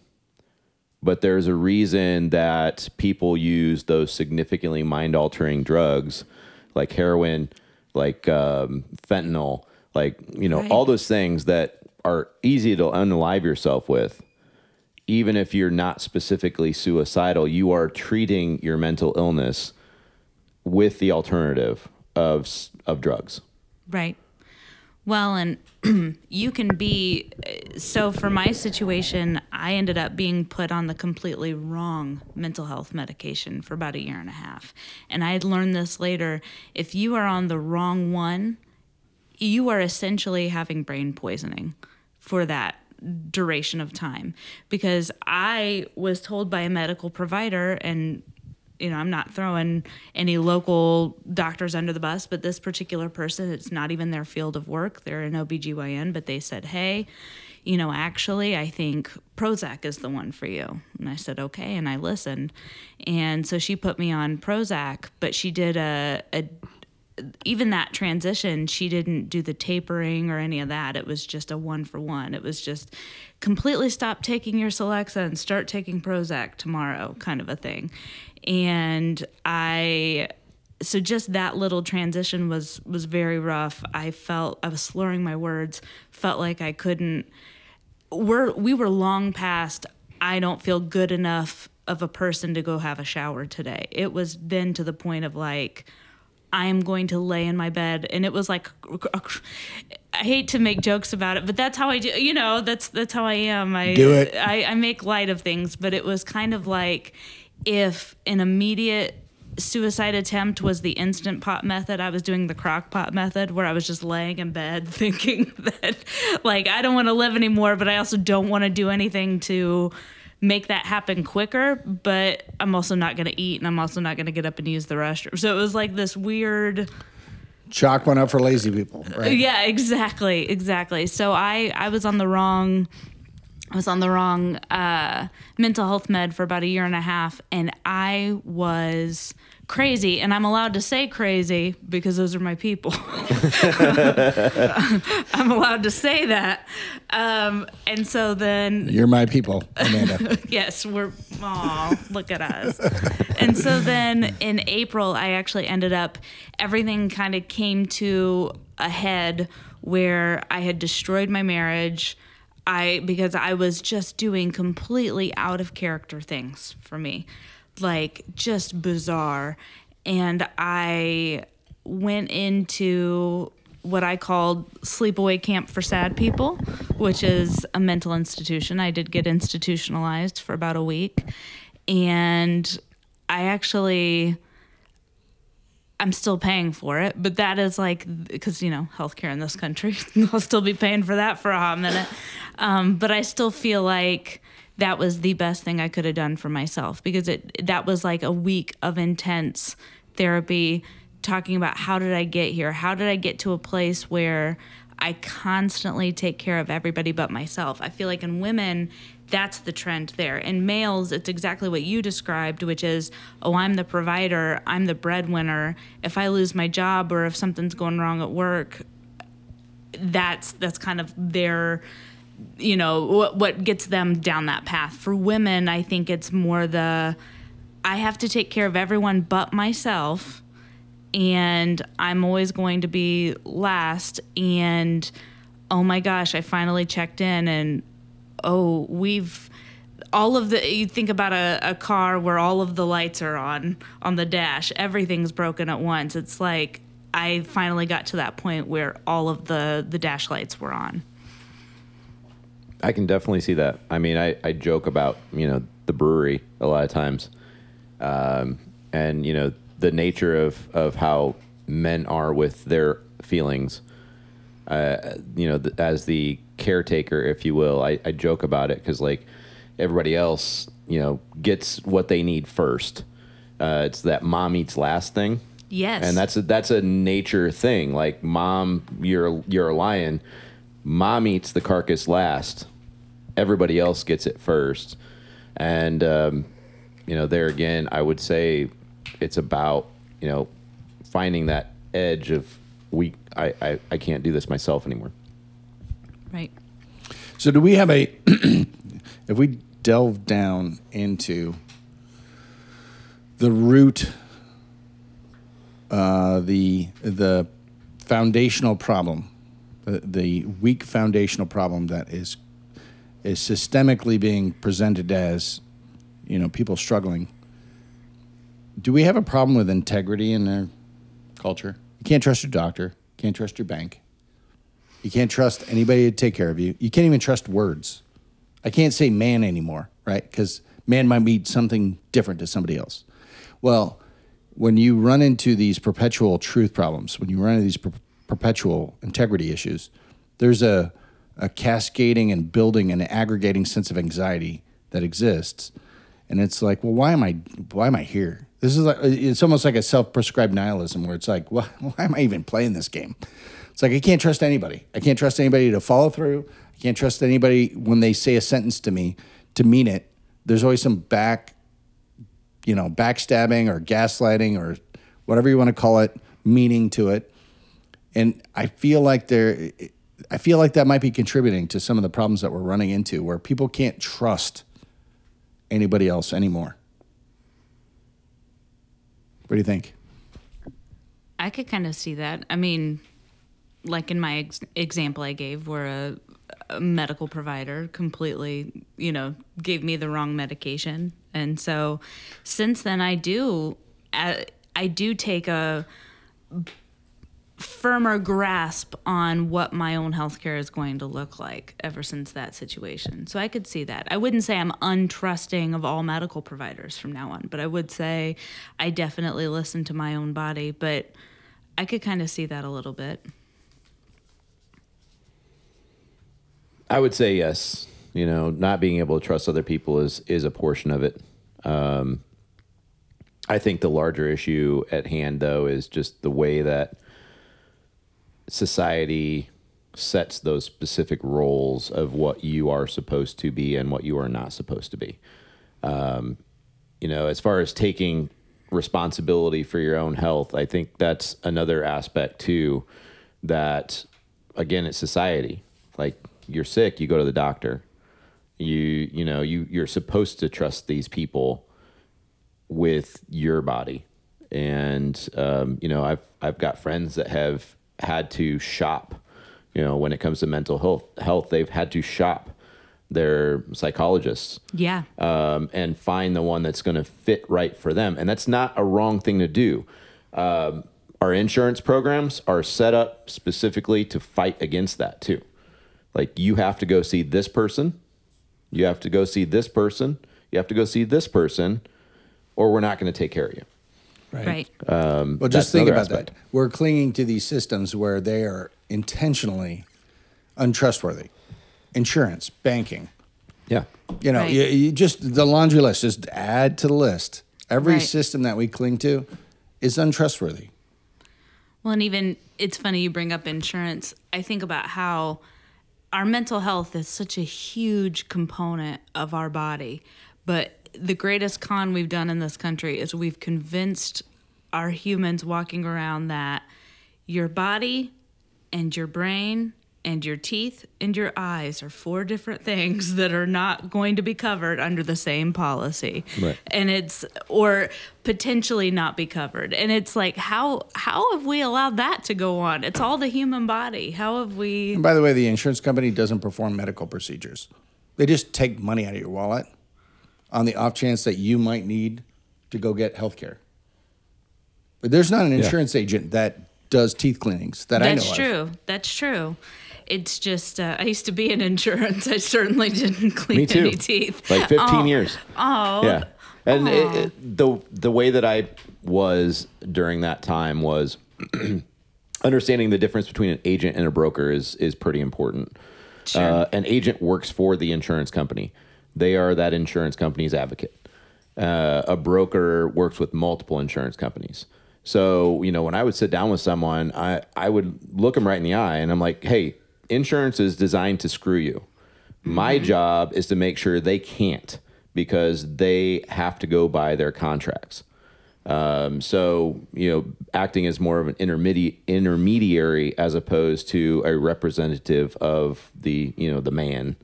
But there's a reason that people use those significantly mind altering drugs, like heroin, like um, fentanyl, like you know Right. all those things that are easy to unalive yourself with even if you're not specifically suicidal, you are treating your mental illness with the alternative of of drugs. Right. Well, and you can be so for my situation, I ended up being put on the completely wrong mental health medication for about a year and a half. And I had learned this later. If you are on the wrong one, you are essentially having brain poisoning for that duration of time because I was told by a medical provider and you know, I'm not throwing any local doctors under the bus, but this particular person, it's not even their field of work. They're an OBGYN, but they said, hey, you know, actually, I think Prozac is the one for you. And I said, okay. And I listened. And so she put me on Prozac, but she did a, a even that transition, she didn't do the tapering or any of that. It was just a one for one. It was just completely stop taking your Celexa and start taking Prozac tomorrow, kind of a thing. And I so just that little transition was was very rough. I felt I was slurring my words, felt like I couldn't we're we were long past I don't feel good enough of a person to go have a shower today. It was then to the point of like I'm going to lay in my bed and it was like I hate to make jokes about it, but that's how I do you know, that's that's how I am. I Do it. I, I make light of things, but it was kind of like if an immediate suicide attempt was the instant pot method, I was doing the crock pot method where I was just laying in bed thinking that like I don't want to live anymore, but I also don't want to do anything to make that happen quicker, but I'm also not going to eat and I'm also not going to get up and use the restroom. So it was like this weird Chalk one up for lazy people, right? yeah, exactly, exactly. So I I was on the wrong I was on the wrong uh, mental health med for about a year and a half, and I was crazy. And I'm allowed to say crazy because those are my people. I'm allowed to say that. Um, and so then You're my people, Amanda. yes, we're oh, look at us. and so then in April, I actually ended up everything kind of came to a head where I had destroyed my marriage. I because I was just doing completely out of character things for me. Like just bizarre. And I went into what I called sleepaway camp for sad people, which is a mental institution. I did get institutionalized for about a week. And I actually I'm still paying for it, but that is like because you know healthcare in this country, I'll still be paying for that for a hot minute. Um, but I still feel like that was the best thing I could have done for myself because it that was like a week of intense therapy, talking about how did I get here, how did I get to a place where I constantly take care of everybody but myself. I feel like in women, that's the trend there. In males, it's exactly what you described, which is, oh, I'm the provider, I'm the breadwinner. If I lose my job or if something's going wrong at work, that's that's kind of their you know what what gets them down that path. For women, I think it's more the I have to take care of everyone but myself and I'm always going to be last. And oh my gosh, I finally checked in, and oh, we've all of the you think about a, a car where all of the lights are on on the dash, everything's broken at once. It's like I finally got to that point where all of the the dash lights were on. I can definitely see that. I mean, I, I joke about you know the brewery a lot of times, um, and you know the nature of of how men are with their feelings. Uh, you know, th- as the caretaker, if you will, I, I joke about it because like everybody else, you know, gets what they need first. Uh, it's that mom eats last thing. Yes. And that's a, that's a nature thing. Like mom, you're you're a lion. Mom eats the carcass last. Everybody else gets it first. And um, you know, there again, I would say it's about you know finding that edge of we I, I, I can't do this myself anymore. right. So, do we have a? if we delve down into the root, uh, the the foundational problem, the, the weak foundational problem that is is systemically being presented as, you know, people struggling. Do we have a problem with integrity in our culture? You can't trust your doctor. Can't trust your bank. You can't trust anybody to take care of you. You can't even trust words. I can't say man anymore, right? Because man might mean something different to somebody else. Well, when you run into these perpetual truth problems, when you run into these per- perpetual integrity issues, there's a, a cascading and building and aggregating sense of anxiety that exists. and it's like, well, why am I why am I here? This is like it's almost like a self-prescribed nihilism where it's like, why, why am I even playing this game? It's like I can't trust anybody. I can't trust anybody to follow through. I can't trust anybody when they say a sentence to me to mean it. There's always some back, you know, backstabbing or gaslighting or whatever you want to call it, meaning to it. And I feel like there, I feel like that might be contributing to some of the problems that we're running into, where people can't trust anybody else anymore. What do you think? I could kind of see that. I mean, like in my ex- example I gave, where a, a medical provider completely, you know, gave me the wrong medication, and so since then I do, I, I do take a firmer grasp on what my own healthcare is going to look like ever since that situation. So I could see that. I wouldn't say I'm untrusting of all medical providers from now on, but I would say I definitely listen to my own body, but I could kind of see that a little bit. I would say yes. You know, not being able to trust other people is is a portion of it. Um, I think the larger issue at hand, though, is just the way that society sets those specific roles of what you are supposed to be and what you are not supposed to be. Um, you know, as far as taking responsibility for your own health, I think that's another aspect too. That again, it's society. Like you're sick, you go to the doctor. You you know you you're supposed to trust these people with your body, and um, you know I've I've got friends that have had to shop. You know, when it comes to mental health, health they've had to shop their psychologists Yeah. um, and find the one that's going to fit right for them. And that's not a wrong thing to do. Um, our insurance programs are set up specifically to fight against that too. Like you have to go see this person, you have to go see this person, you have to go see this person, or we're not going to take care of you. Right. Um, well, just think about aspect. that. We're clinging to these systems where they are intentionally untrustworthy. Insurance, banking, Yeah. you know, Right. you, you just the laundry list. Just add to the list. Every Right. system that we cling to is untrustworthy. Well, and even it's funny you bring up insurance. I think about how our mental health is such a huge component of our body. But the greatest con we've done in this country is we've convinced our humans walking around that your body and your brain and your teeth and your eyes are four different things that are not going to be covered under the same policy. Right. And it's or potentially not be covered. And it's like how how have we allowed that to go on? It's all the human body. How have we And by the way, the insurance company doesn't perform medical procedures. They just take money out of your wallet on the off chance that you might need to go get health care. But there's not an insurance agent that does teeth cleanings that I know That's of. true. That's true. It's just uh, I used to be in insurance. I certainly didn't clean Me too. any teeth. Like 15 Oh, years. Oh. Yeah. And it, it, the the way that I was during that time was understanding the difference between an agent and a broker is is pretty important. Sure. Uh, an agent works for the insurance company. They are that insurance company's advocate. Uh, a broker works with multiple insurance companies. So, you know, when I would sit down with someone, I, I would look them right in the eye and I'm like, hey, insurance is designed to screw you. My job is to make sure they can't because they have to go by their contracts. Um, so, you know, acting as more of an intermediate intermediary as opposed to a representative of the, you know, the man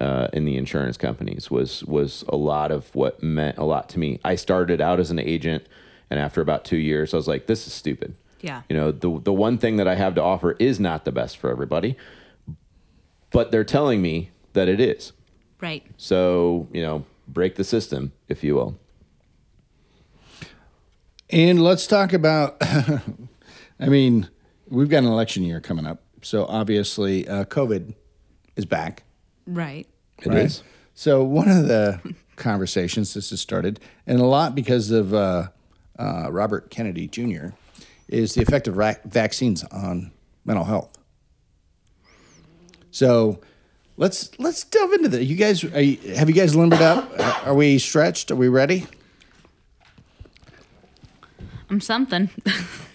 uh, in the insurance companies was was a lot of what meant a lot to me. I started out as an agent, and after about two years, I was like, "This is stupid." Yeah. You know, the the one thing that I have to offer is not the best for everybody, but they're telling me that it is. Right. So, you know, break the system, if you will. And let's talk about. I mean, we've got an election year coming up, so obviously uh, COVID is back. Right. It is. right? So one of the conversations this has started, and a lot because of uh, uh, Robert Kennedy Jr., is the effect of ra- vaccines on mental health. So let's let's delve into that. You guys, are you, have you guys limbered up? Are we stretched? Are we ready? I'm something.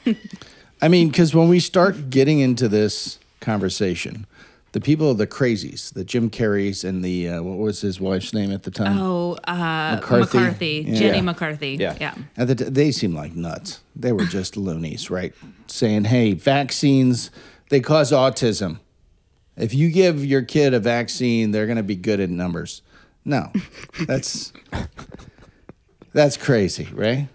I mean, because when we start getting into this conversation, the people, the crazies, the Jim Carreys and the uh, what was his wife's name at the time? oh, uh, McCarthy. McCarthy, Yeah. Jenny McCarthy. Yeah. yeah. At the t- they seemed like nuts. They were just loonies, right? Saying, "Hey, vaccines they cause autism. If you give your kid a vaccine, they're going to be good at numbers." No, that's that's crazy, right?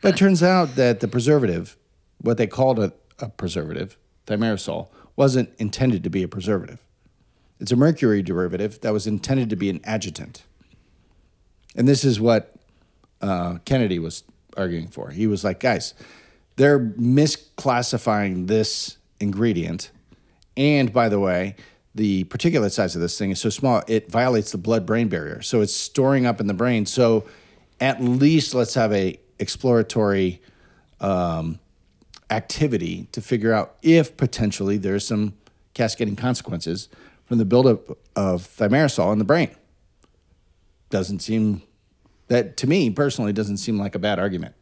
But it turns out that the preservative, what they called a, a preservative, thimerosal, wasn't intended to be a preservative. It's a mercury derivative that was intended to be an adjuvant. And this is what uh, Kennedy was arguing for. He was like, guys, they're misclassifying this ingredient. And by the way, the particulate size of this thing is so small, it violates the blood brain barrier. So it's storing up in the brain. So at least let's have a exploratory um, activity to figure out if potentially there's some cascading consequences from the buildup of thimerosal in the brain. Doesn't seem that to me personally doesn't seem like a bad argument.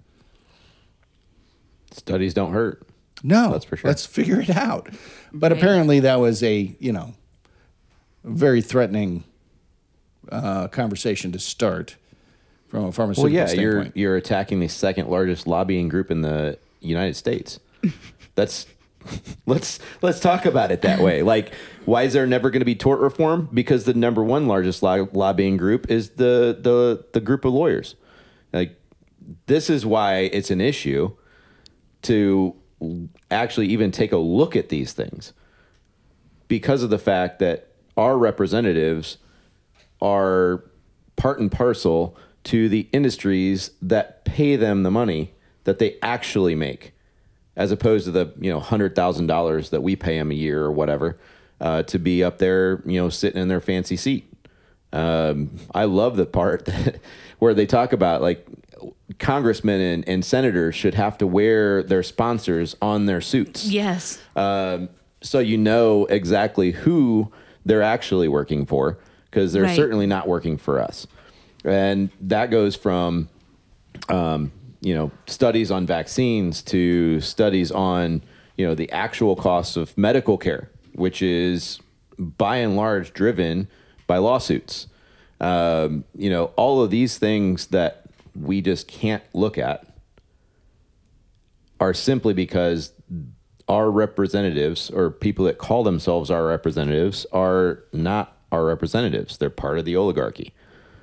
Studies don't hurt. No, That's for sure. Let's figure it out. But Right. apparently, that was a you know very threatening uh, conversation to start from a pharmaceutical Well, yeah, standpoint. you're you're attacking the second largest lobbying group in the United States. That's let's let's talk about it that way. Like, why is there never going to be tort reform? Because the number one largest lo- lobbying group is the the the group of lawyers. Like, this is why it's an issue to actually even take a look at these things because of the fact that our representatives are part and parcel to the industries that pay them the money that they actually make, as opposed to the you know hundred thousand dollars that we pay them a year or whatever uh, to be up there, you know, sitting in their fancy seat. Um, I love the part that, where they talk about like congressmen and, and senators should have to wear their sponsors on their suits Yes. um, so you know exactly who they're actually working for because they're Right. certainly not working for us and that goes from um, you know studies on vaccines to studies on you know the actual costs of medical care which is by and large driven by lawsuits um, you know all of these things that we just can't look at are simply because our representatives or people that call themselves our representatives are not our representatives. They're part of the oligarchy.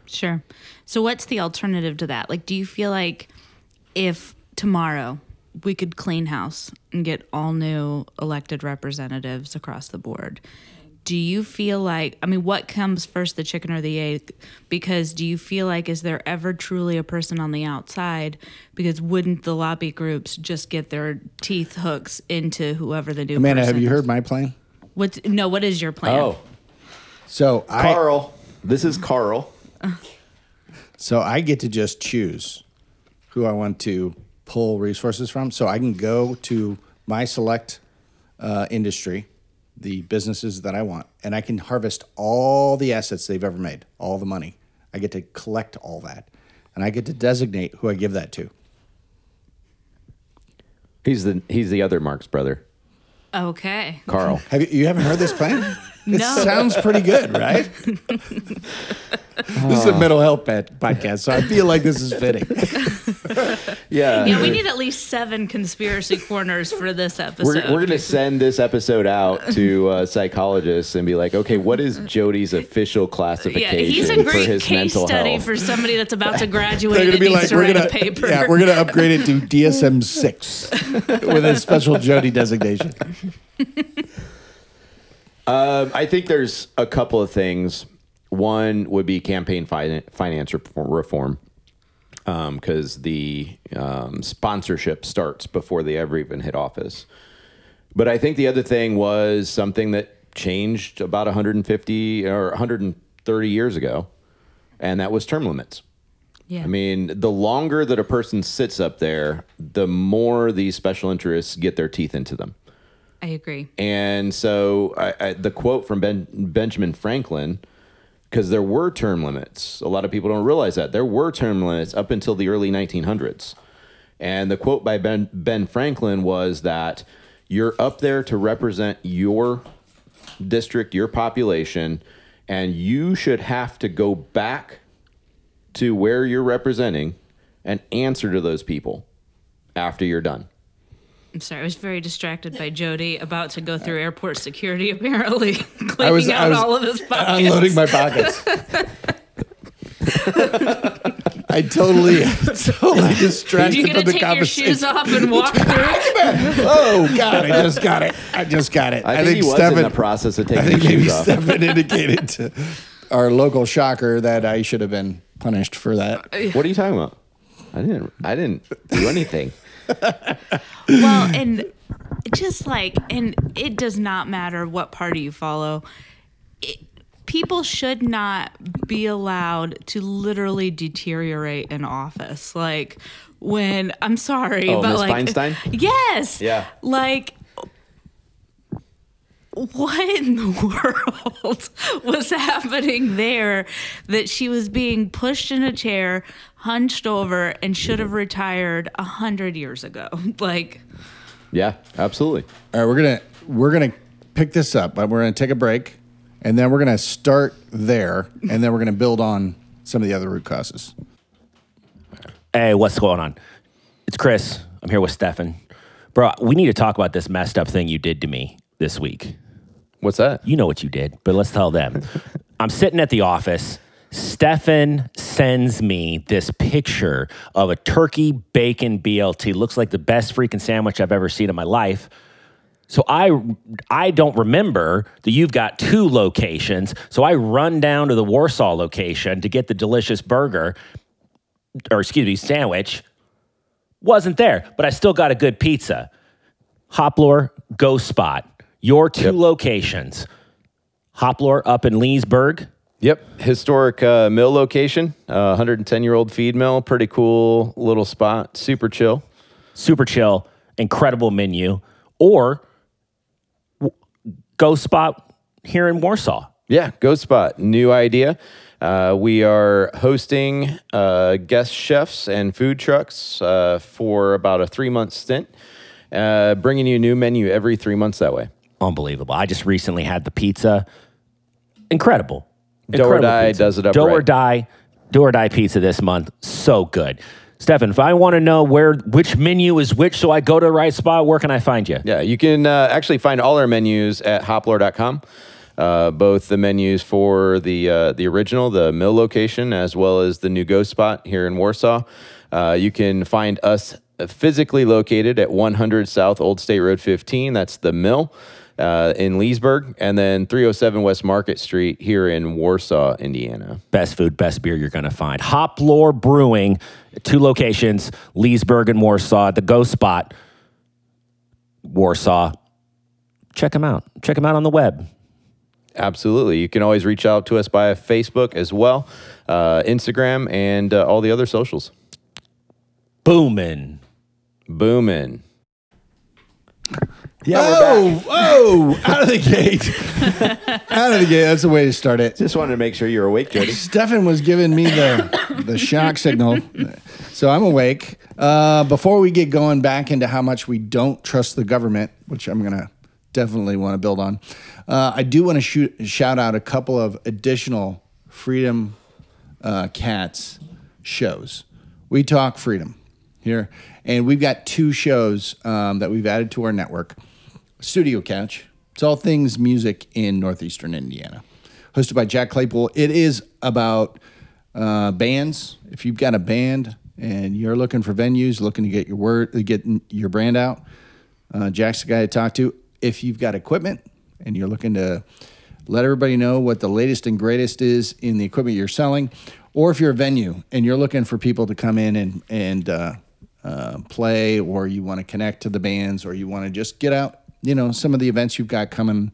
Sure. So what's the alternative to that? Like do you feel like if tomorrow we could clean house and get all new elected representatives across the board, do you feel like I mean what comes first the chicken or the egg because do you feel like is there ever truly a person on the outside because wouldn't the lobby groups just get their teeth hooks into whoever the new Amanda, person have you is? heard my plan? What's no, what is your plan? Oh so I Carl. This is Carl. so I get to just choose who I want to pull resources from. So I can go to my select uh, industry, the businesses that I want, and I can harvest all the assets they've ever made, all the money. I get to collect all that, and I get to designate who I give that to. He's the he's the other Mark's brother, Okay. Carl. Have you, you haven't heard this plan? It No. sounds pretty good, right? this is a mental health pad- podcast, so I feel like this is fitting. Yeah. Yeah, we need at least seven conspiracy corners for this episode. We're, we're going to send this episode out to uh, psychologists and be like, okay, what is Jody's official yeah, classification he's a for great his case mental study health? for somebody that's about to graduate They're and gonna be needs like, to we're write gonna, a paper. yeah, we're gonna upgrade it to DSM six with a special Jody designation. Um, I think there's a couple of things. One would be campaign fin- finance reform because the um, sponsorship starts before they ever even hit office. But I think the other thing was something that changed about 150 or 130 years ago, and that was term limits. yeah. I mean, the longer that a person sits up there, the more these special interests get their teeth into them. I agree. And so I, I, the quote from ben, Benjamin Franklin, because there were term limits. A lot of people don't realize that there were term limits up until the early 1900s. And the quote by Ben, ben Franklin was that you're up there to represent your district, your population, and you should have to go back to where you're representing and answer to those people after you're done. I'm sorry, I was very distracted by Jody about to go through airport security, apparently cleaning I was, out I was all of his pockets. unloading my pockets. I totally, totally distracted you from gonna the take your shoes off and walk through? Oh God! I just got it. I just got it. I, think, he was in the process of I taking think his maybe shoes off. Stefan indicated to our local shocker that I should have been punished for that. Uh, what are you talking about? I didn't. I didn't do anything. well, and just like, and it does not matter what party you follow. It, people should not be allowed to literally deteriorate in office. Like when I'm sorry, Oh, but Miss like Feinstein? yes, Yeah. like. What in the world was happening there that she was being pushed in a chair, hunched over, and should have retired a hundred years ago? Like, Yeah, absolutely. All right, we're gonna we're gonna pick this up, but we're gonna take a break, and then we're gonna start there, and then we're gonna build on some of the other root causes. Hey, what's going on? It's Chris. I'm here with Stefan. Bro, we need to talk about this messed up thing you did to me this week. What's that? You know what you did, but let's tell them. I'm sitting at the office. Stefan sends me this picture of a turkey bacon BLT. Looks like the best freaking sandwich I've ever seen in my life. So I I don't remember that you've got two locations. So I run down to the Warsaw location to get the delicious burger or excuse me, sandwich. Wasn't there, but I still got a good pizza. Hoplore, Ghost Spot. Your two Yep. locations. Hoplore up in Leesburg. Yep, historic uh, mill location, uh, 110 year old feed mill. Pretty cool little spot. Super chill. super chill, incredible menu, or w- Ghost Spot here in Warsaw. Yeah, Ghost Spot, new idea. Uh, we are hosting uh, guest chefs and food trucks uh, for about a three month stint, uh, bringing you a new menu every three months that way. Unbelievable. I just recently had the pizza. Incredible. Do or die pizza. does it up Do or die. Do or die pizza this month. So good. Stefan, if I want to know where which menu is which so I go to the right spot, where can I find you? Yeah, you can uh, actually find all our menus at hoplore.com. Uh, both the menus for the uh, the original, the mill location, as well as the new ghost spot here in Warsaw. Uh, you can find us physically located at 100 South Old State Road 15. That's the mill uh, in Leesburg, and then 307 West Market Street here in Warsaw, Indiana. Best food, best beer you're going to find. Hoplore Brewing, two locations, Leesburg and Warsaw, the Ghost Spot, Warsaw. Check them out. Check them out on the web. Absolutely. You can always reach out to us via Facebook as well, uh, Instagram, and uh, all the other socials. Booming. Booming. Yeah, oh, oh, out of the gate, out of the gate. That's the way to start it. Just wanted to make sure you're awake, Jody. Stefan was giving me the the shock signal, so I'm awake. Uh, before we get going back into how much we don't trust the government, which I'm gonna definitely want to build on, uh, I do want to shoot shout out a couple of additional Freedom uh, Cats shows. We talk freedom here, and we've got two shows um, that we've added to our network. Studio Couch. It's all things music in northeastern Indiana. Hosted by Jack Claypool. It is about uh, bands. If you've got a band and you're looking for venues, looking to get your word, get your brand out, uh, Jack's the guy to talk to. If you've got equipment and you're looking to let everybody know what the latest and greatest is in the equipment you're selling, or if you're a venue and you're looking for people to come in and and uh, uh, play, or you want to connect to the bands, or you want to just get out, you know, some of the events you've got coming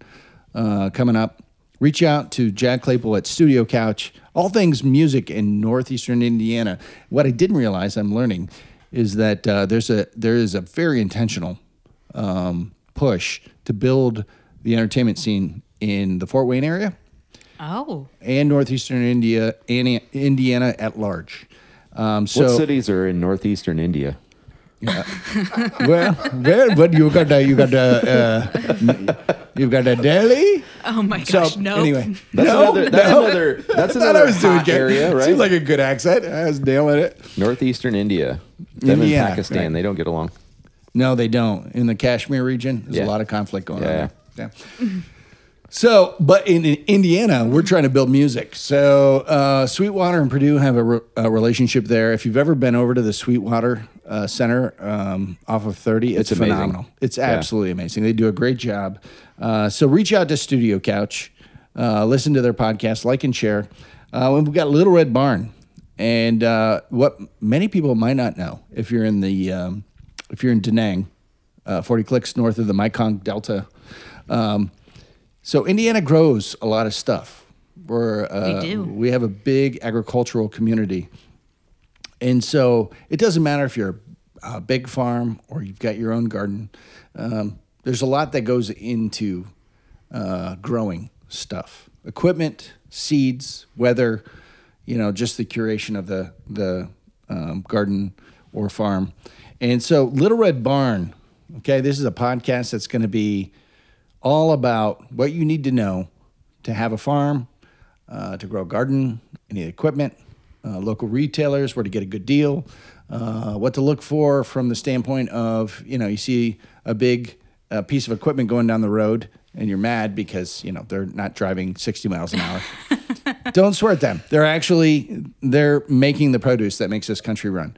uh, coming up. Reach out to Jack Claypool at Studio Couch. All things music in northeastern Indiana. What I didn't realize, I'm learning, is that uh, there's a there is a very intentional um, push to build the entertainment scene in the Fort Wayne area Oh, and northeastern India and Indiana at large. Um, so what cities are in northeastern India? Well, where? But you got a, you got a, uh, you got a Delhi. oh my So gosh, no. anyway, That's no, another. That's no. another. That's I thought I another was doing hot good. area, right? Seemed like a good accent. I was nailing it. northeastern India. Them Indiana, and Pakistan, right. they don't get along. No, they don't. In the Kashmir region, there's Yeah. a lot of conflict going Yeah. on there. Yeah. So, but in, in Indiana, we're trying to build music. So, uh, Sweetwater and Purdue have a, re- a relationship there. If you've ever been over to the Sweetwater uh, Center um, off of 30, it's, It's phenomenal. It's absolutely amazing. They do a great job. Uh, so, reach out to Studio Couch, uh, listen to their podcast, like and share. Uh, and we've got Little Red Barn. And uh, what many people might not know, if you're in the um, if you're in Da Nang, uh, 40 clicks north of the Mekong Delta. Um, so Indiana grows a lot of stuff. We're, uh, They do. We have a big agricultural community. And so it doesn't matter if you're a big farm or you've got your own garden. Um, there's a lot that goes into uh, growing stuff equipment, seeds, weather, you know, just the curation of the, the um, garden or farm. And so, Little Red Barn, okay, this is a podcast that's going to be all about what you need to know to have a farm, uh, to grow a garden, any equipment, uh, local retailers, where to get a good deal, uh, what to look for from the standpoint of, you know, you see a big uh, piece of equipment going down the road and you're mad because, you know, they're not driving 60 miles an hour. Don't swear at them. They're actually they're making the produce that makes this country run.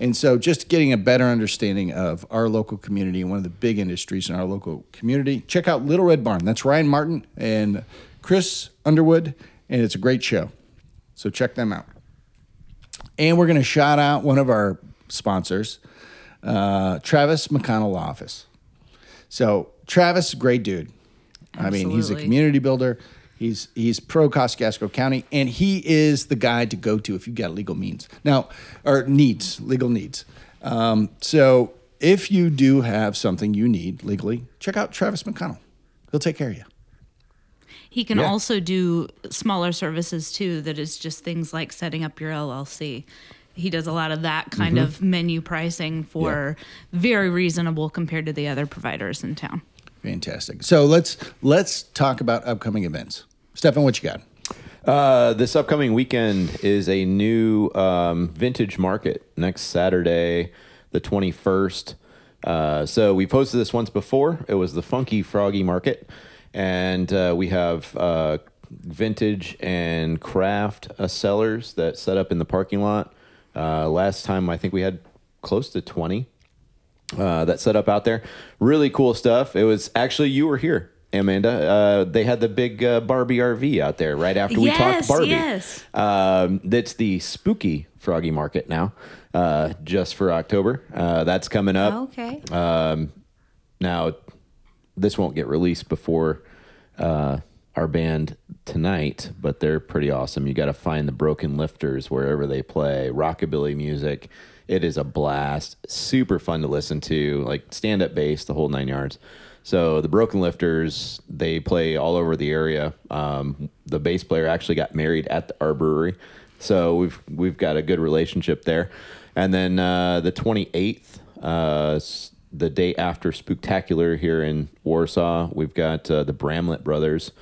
And so just getting a better understanding of our local community and one of the big industries in our local community, check out Little Red Barn. That's Ryan Martin and Chris Underwood, and it's a great show. So check them out. And we're going to shout out one of our sponsors, uh, Travis McConnell Law Office. So Travis, great dude. Absolutely. I mean, he's a community builder. He's he's pro Kosciusko County, and he is the guy to go to if you've got legal means now or needs legal needs. Um, so if you do have something you need legally, check out Travis McConnell. He'll take care of you. He can Yeah. also do smaller services too, that is just things like setting up your LLC. He does a lot of that kind Mm-hmm. of menu pricing for very reasonable compared to the other providers in town. Fantastic. So let's let's talk about upcoming events. Stefan, what you got? Uh, this upcoming weekend is a new um, vintage market next Saturday, the 21st. Uh, so we posted this once before. It was the Funky Froggy Market. And uh, we have uh, vintage and craft uh, sellers that set up in the parking lot. Uh, last time, I think we had close to 20 uh, that set up out there. Really cool stuff. It was actually you were here, Amanda. Uh, they had the big uh, Barbie RV out there right after we talked Barbie. yes. Um, that's the spooky Froggy Market now, uh, just for October. Uh, that's coming up. Okay. Um, now, this won't get released before uh, our band tonight, but they're pretty awesome. You got to find the Broken Lifters wherever they play rockabilly music. It is a blast, super fun to listen to, like stand up bass, the whole nine yards. So the Broken Lifters, they play all over the area. Um, the bass player actually got married at the, our brewery, so we've we've got a good relationship there. And then uh, the twenty eighth, uh, the day after Spooktacular here in Warsaw, we've got uh, the Bramlett brothers.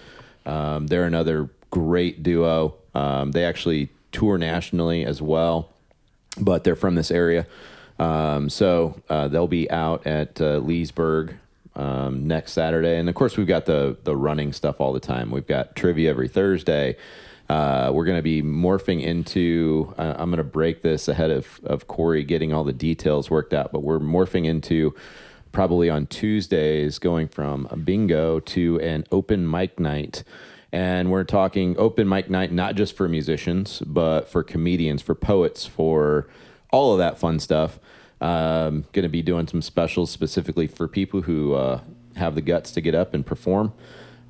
Um, they're another great duo. Um, they actually tour nationally as well, but they're from this area. Um, so uh, they'll be out at uh, Leesburg um, next Saturday, and of course we've got the the running stuff all the time. We've got trivia every Thursday. Uh, we're going to be morphing into. Uh, I'm going to break this ahead of of Corey getting all the details worked out, but we're morphing into probably on Tuesdays, going from a bingo to an open mic night. And we're talking open mic night, not just for musicians, but for comedians, for poets, for all of that fun stuff. Um, going to be doing some specials specifically for people who uh, have the guts to get up and perform.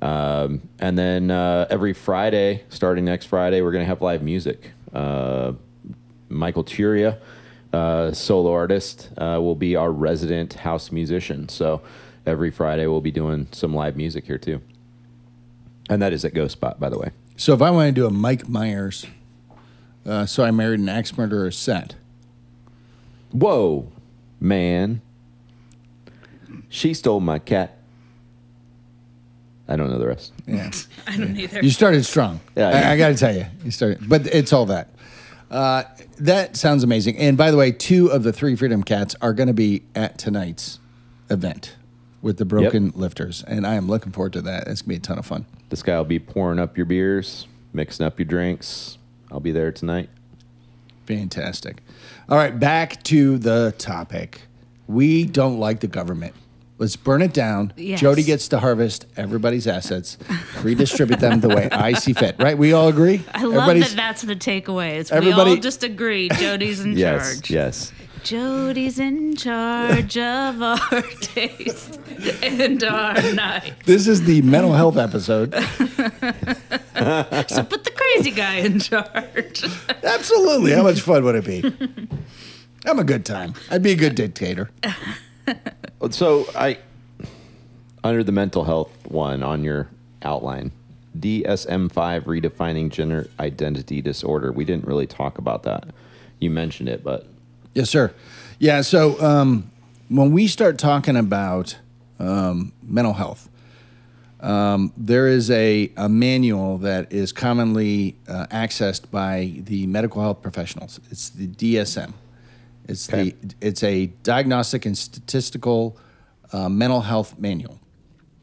Um, and then uh, every Friday, starting next Friday, we're going to have live music. Uh, Michael Turia, uh, solo artist, uh, will be our resident house musician. So every Friday we'll be doing some live music here too. And that is at Ghost Spot, by the way. So if I want to do a Mike Myers, uh, so I married an axe murderer set. Whoa, man. She stole my cat. I don't know the rest. Yeah. I don't either. You started strong. Yeah, I, yeah. I got to tell you, you started, but it's all that. Uh, that sounds amazing. And by the way, two of the three Freedom Cats are going to be at tonight's event with the Broken Lifters, and I am looking forward to that. It's gonna be a ton of fun. This guy will be pouring up your beers, mixing up your drinks. I'll be there tonight. Fantastic. All right, back to the topic. We don't like the government. Let's burn it down. Yes. Jody gets to harvest everybody's assets, redistribute them the way I see fit. Right? We all agree. I love Everybody's- that that's the takeaway. It's we all just agree Jody's in Yes, charge. yes. Jody's in charge of our taste and our night. This is the mental health episode. So put the crazy guy in charge. Absolutely. How much fun would it be? I'm a good time. I'd be a good dictator. So I, under the mental health one on your outline, DSM five redefining gender identity disorder. We didn't really talk about that. You mentioned it, but Yes, sir. Yeah. So um, when we start talking about um, mental health, um, there is a, a manual that is commonly uh, accessed by the medical health professionals. It's the DSM. It's Okay. the it's a diagnostic and statistical uh, mental health manual.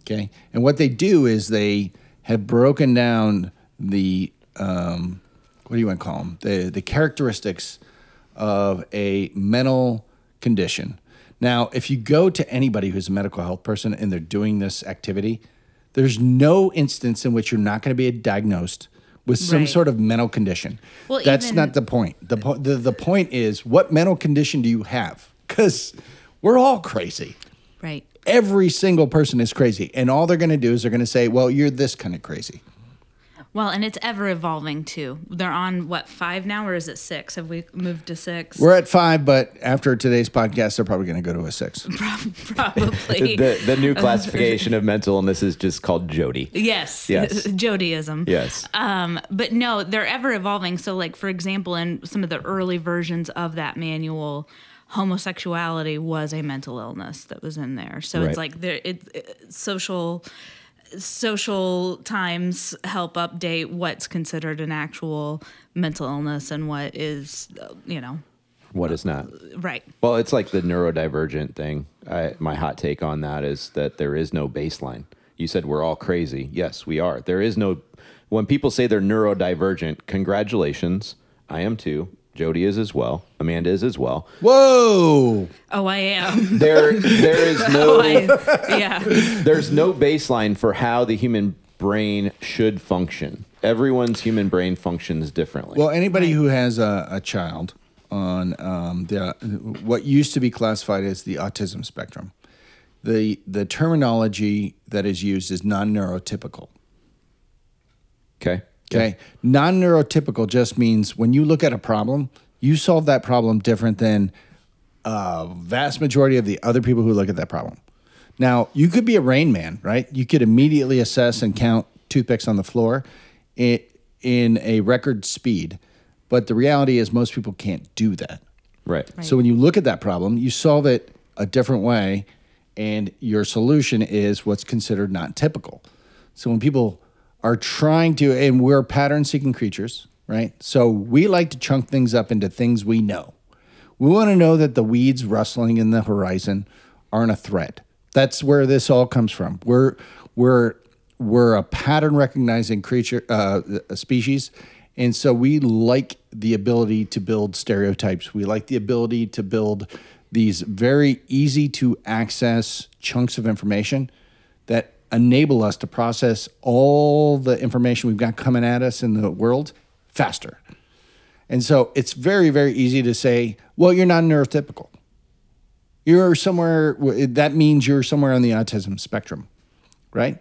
Okay, and what they do is they have broken down the um, what do you want to call them the the characteristics of a mental condition. Now, if you go to anybody who's a medical health person and they're doing this activity, there's no instance in which you're not going to be diagnosed with some Right. sort of mental condition. Well, That's even- not the point. The, po- the the point is what mental condition do you have? Cuz we're all crazy. Right. Every single person is crazy, and all they're going to do is they're going to say, "Well, you're this kind of crazy." Well, and it's ever evolving too. They're on what five now, or is it six? Have we moved to six? We're at 5, but after today's podcast, they're probably going to go to a 6. Probably. the the new classification of mental illness is just called Jody. yes. Yes. Jodyism. Yes. Um, but no, they're ever evolving. So, like for example, in some of the early versions of that manual, homosexuality was a mental illness that was in there. So Right. it's like there, it, it social social times help update what's considered an actual mental illness and what is, uh, you know, What is not? right. Well, it's like the neurodivergent thing. I, my hot take on that is that there is no baseline. You said we're all crazy. Yes, we are. There is no. When people say they're neurodivergent, congratulations. I am too. Jody is as well. Amanda is as well. Whoa! Oh, I am. There, there is no. Oh, I, yeah. there's no baseline for how the human brain should function. Everyone's human brain functions differently. Well, anybody who has a, a child on um, the what used to be classified as the autism spectrum, the the terminology that is used is non-neurotypical. okay. Okay, non-neurotypical just means when you look at a problem, you solve that problem different than a vast majority of the other people who look at that problem. Now, you could be a rain man, right? You could immediately assess and count toothpicks on the floor in, in a record speed, but the reality is most people can't do that. Right. So when you look at that problem, you solve it a different way, and your solution is what's considered not typical. So when people are trying to, and we're pattern seeking creatures, right? So we like to chunk things up into things we know. We want to know that the weeds rustling in the horizon aren't a threat. That's where this all comes from. We're we're we're a pattern recognizing creature, uh, species, and so we like the ability to build stereotypes. We like the ability to build these very easy to access chunks of information enable us to process all the information we've got coming at us in the world faster. And so it's very, very easy to say, well, you're not neurotypical. You're somewhere, that means you're somewhere on the autism spectrum, right?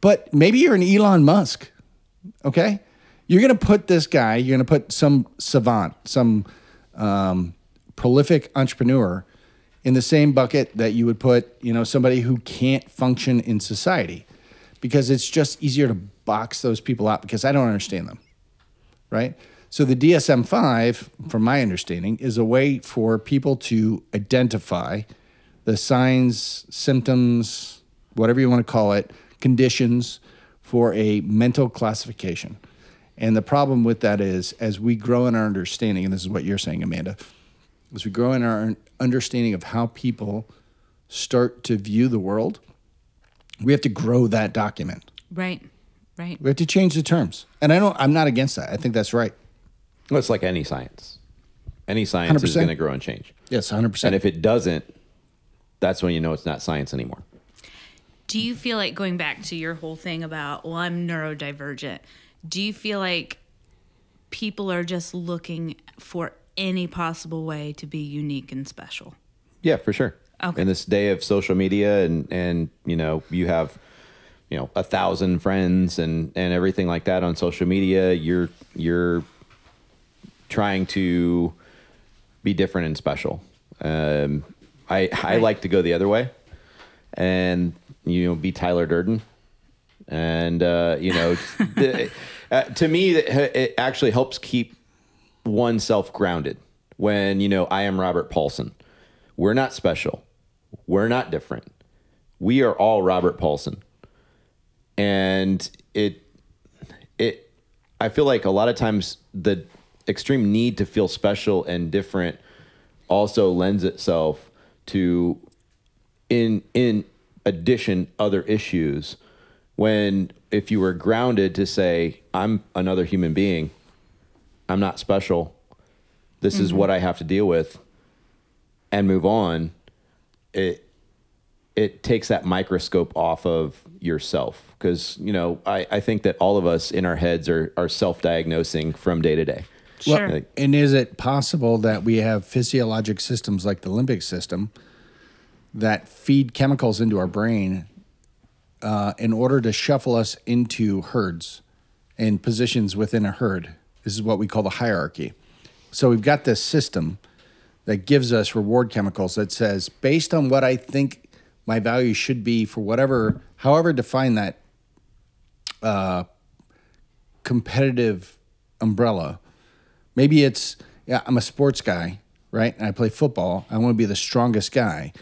But maybe you're an Elon Musk, okay? You're to put this guy, you're to put some savant, some um, prolific entrepreneur in the same bucket that you would put, you know, somebody who can't function in society because it's just easier to box those people out because I don't understand them. Right? So the DSM 5, from my understanding, is a way for people to identify the signs, symptoms, whatever you want to call it, conditions for a mental classification. And the problem with that is, as we grow in our understanding, and this is what you're saying, Amanda, as we grow in our understanding of how people start to view the world, we have to grow that document. Right. Right. We have to change the terms. And I don't I'm not against that. I think that's right. Well, it's like any science. Any science is 100%. going to grow and change. Yes, 100%. And if it doesn't, that's when you know it's not science anymore. Do you feel like going back to your whole thing about, well, I'm neurodivergent? Do you feel like people are just looking for any possible way to be unique and special? Yeah, for sure. Okay. In this day of social media and and you know you have you know a thousand friends and and everything like that on social media, you're you're trying to be different and special. Um, I I like to go the other way, and you know be Tyler Durden, and uh, you know the, uh, to me it, it actually helps keep oneself grounded when you know I am Robert Paulson. We're not special. We're not different. We are all Robert Paulson. And it it I feel like a lot of times the extreme need to feel special and different also lends itself to in in addition other issues when if you were grounded to say I'm another human being, I'm not special. This is what I have to deal with and move on, it it takes that microscope off of yourself because you know I, I think that all of us in our heads are are self-diagnosing from day to day Sure. Like, And is it possible that we have physiologic systems like the limbic system that feed chemicals into our brain uh, in order to shuffle us into herds and positions within a herd? This is what we call the hierarchy. So we've got this system that gives us reward chemicals that says, based on what I think my value should be for whatever, however define that uh, competitive umbrella, maybe it's yeah i'm a sports guy right and i play football i want to be the strongest guy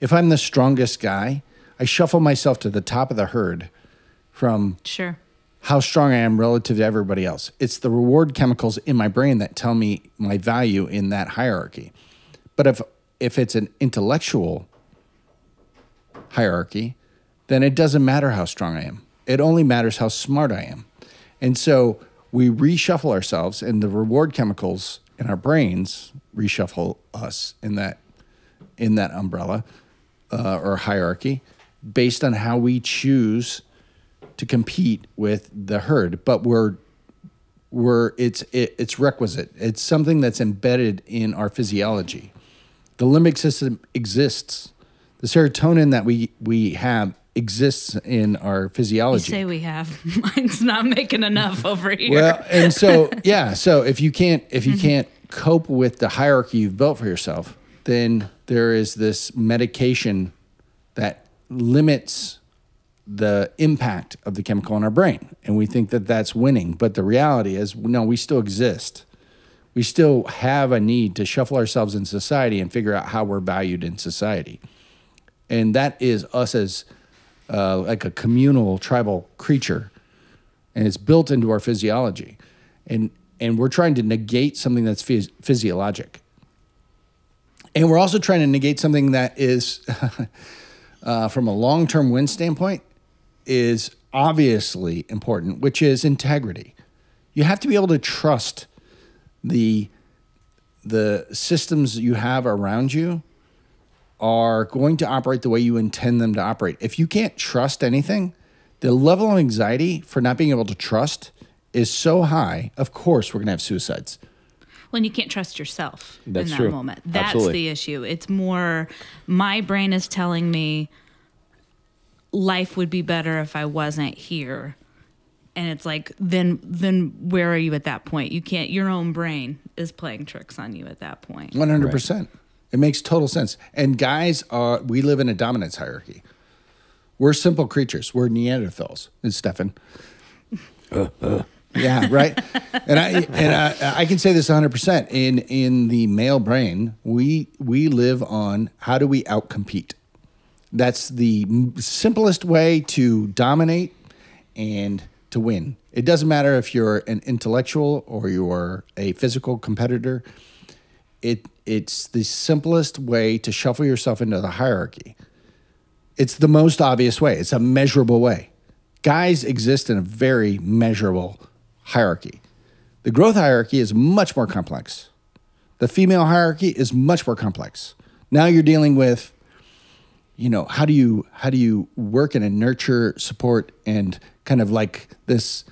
if i'm the strongest guy i shuffle myself to the top of the herd from Sure. How strong i am relative to everybody else. It's the reward chemicals in my brain that tell me my value in that hierarchy. But if if it's an intellectual hierarchy then it doesn't matter how strong i am. It only matters how smart i am. And so we reshuffle ourselves, and the reward chemicals in our brains reshuffle us in that in that umbrella uh, or hierarchy based on how we choose to compete with the herd. But we're we're it's it, it's requisite. It's something that's embedded in our physiology. The limbic system exists. The serotonin that we we have exists in our You physiology. say we have. Mine's not making enough over here. Well, and so yeah, so if you can't if you mm-hmm. can't cope with the hierarchy you've built for yourself, then there is this medication that limits the impact of the chemical in our brain, and we think that that's winning. But the reality is, no, we still exist. We still have a need to shuffle ourselves in society and figure out how we're valued in society, and that is us as uh, like a communal tribal creature and it's built into our physiology and and we're trying to negate something that's phys- physiologic and we're also trying to negate something that is uh, from a long-term win standpoint is obviously important which is integrity you have to be able to trust the the systems you have around you are going to operate the way you intend them to operate. If you can't trust anything, the level of anxiety for not being able to trust is so high. Of course, we're going to have suicides. when you can't trust yourself That's in that true. moment. That's Absolutely. the issue. It's more my brain is telling me life would be better if I wasn't here. And it's like then then where are you at that point? You can't your own brain is playing tricks on you at that point. 100%. It makes total sense. And guys are we live in a dominance hierarchy. We're simple creatures. We're Neanderthals. It's Stefan. Yeah, right. and I and I, I can say this 100 percent in in the male brain. We we live on how do we outcompete. That's the simplest way to dominate and to win. It doesn't matter if you're an intellectual or you're a physical competitor. It it's the simplest way to shuffle yourself into the hierarchy. It's the most obvious way. It's a measurable way. Guys exist in a very measurable hierarchy. The growth hierarchy is much more complex. The female hierarchy is much more complex. Now you're dealing with you know how do you how do you work in a nurture support and kind of like this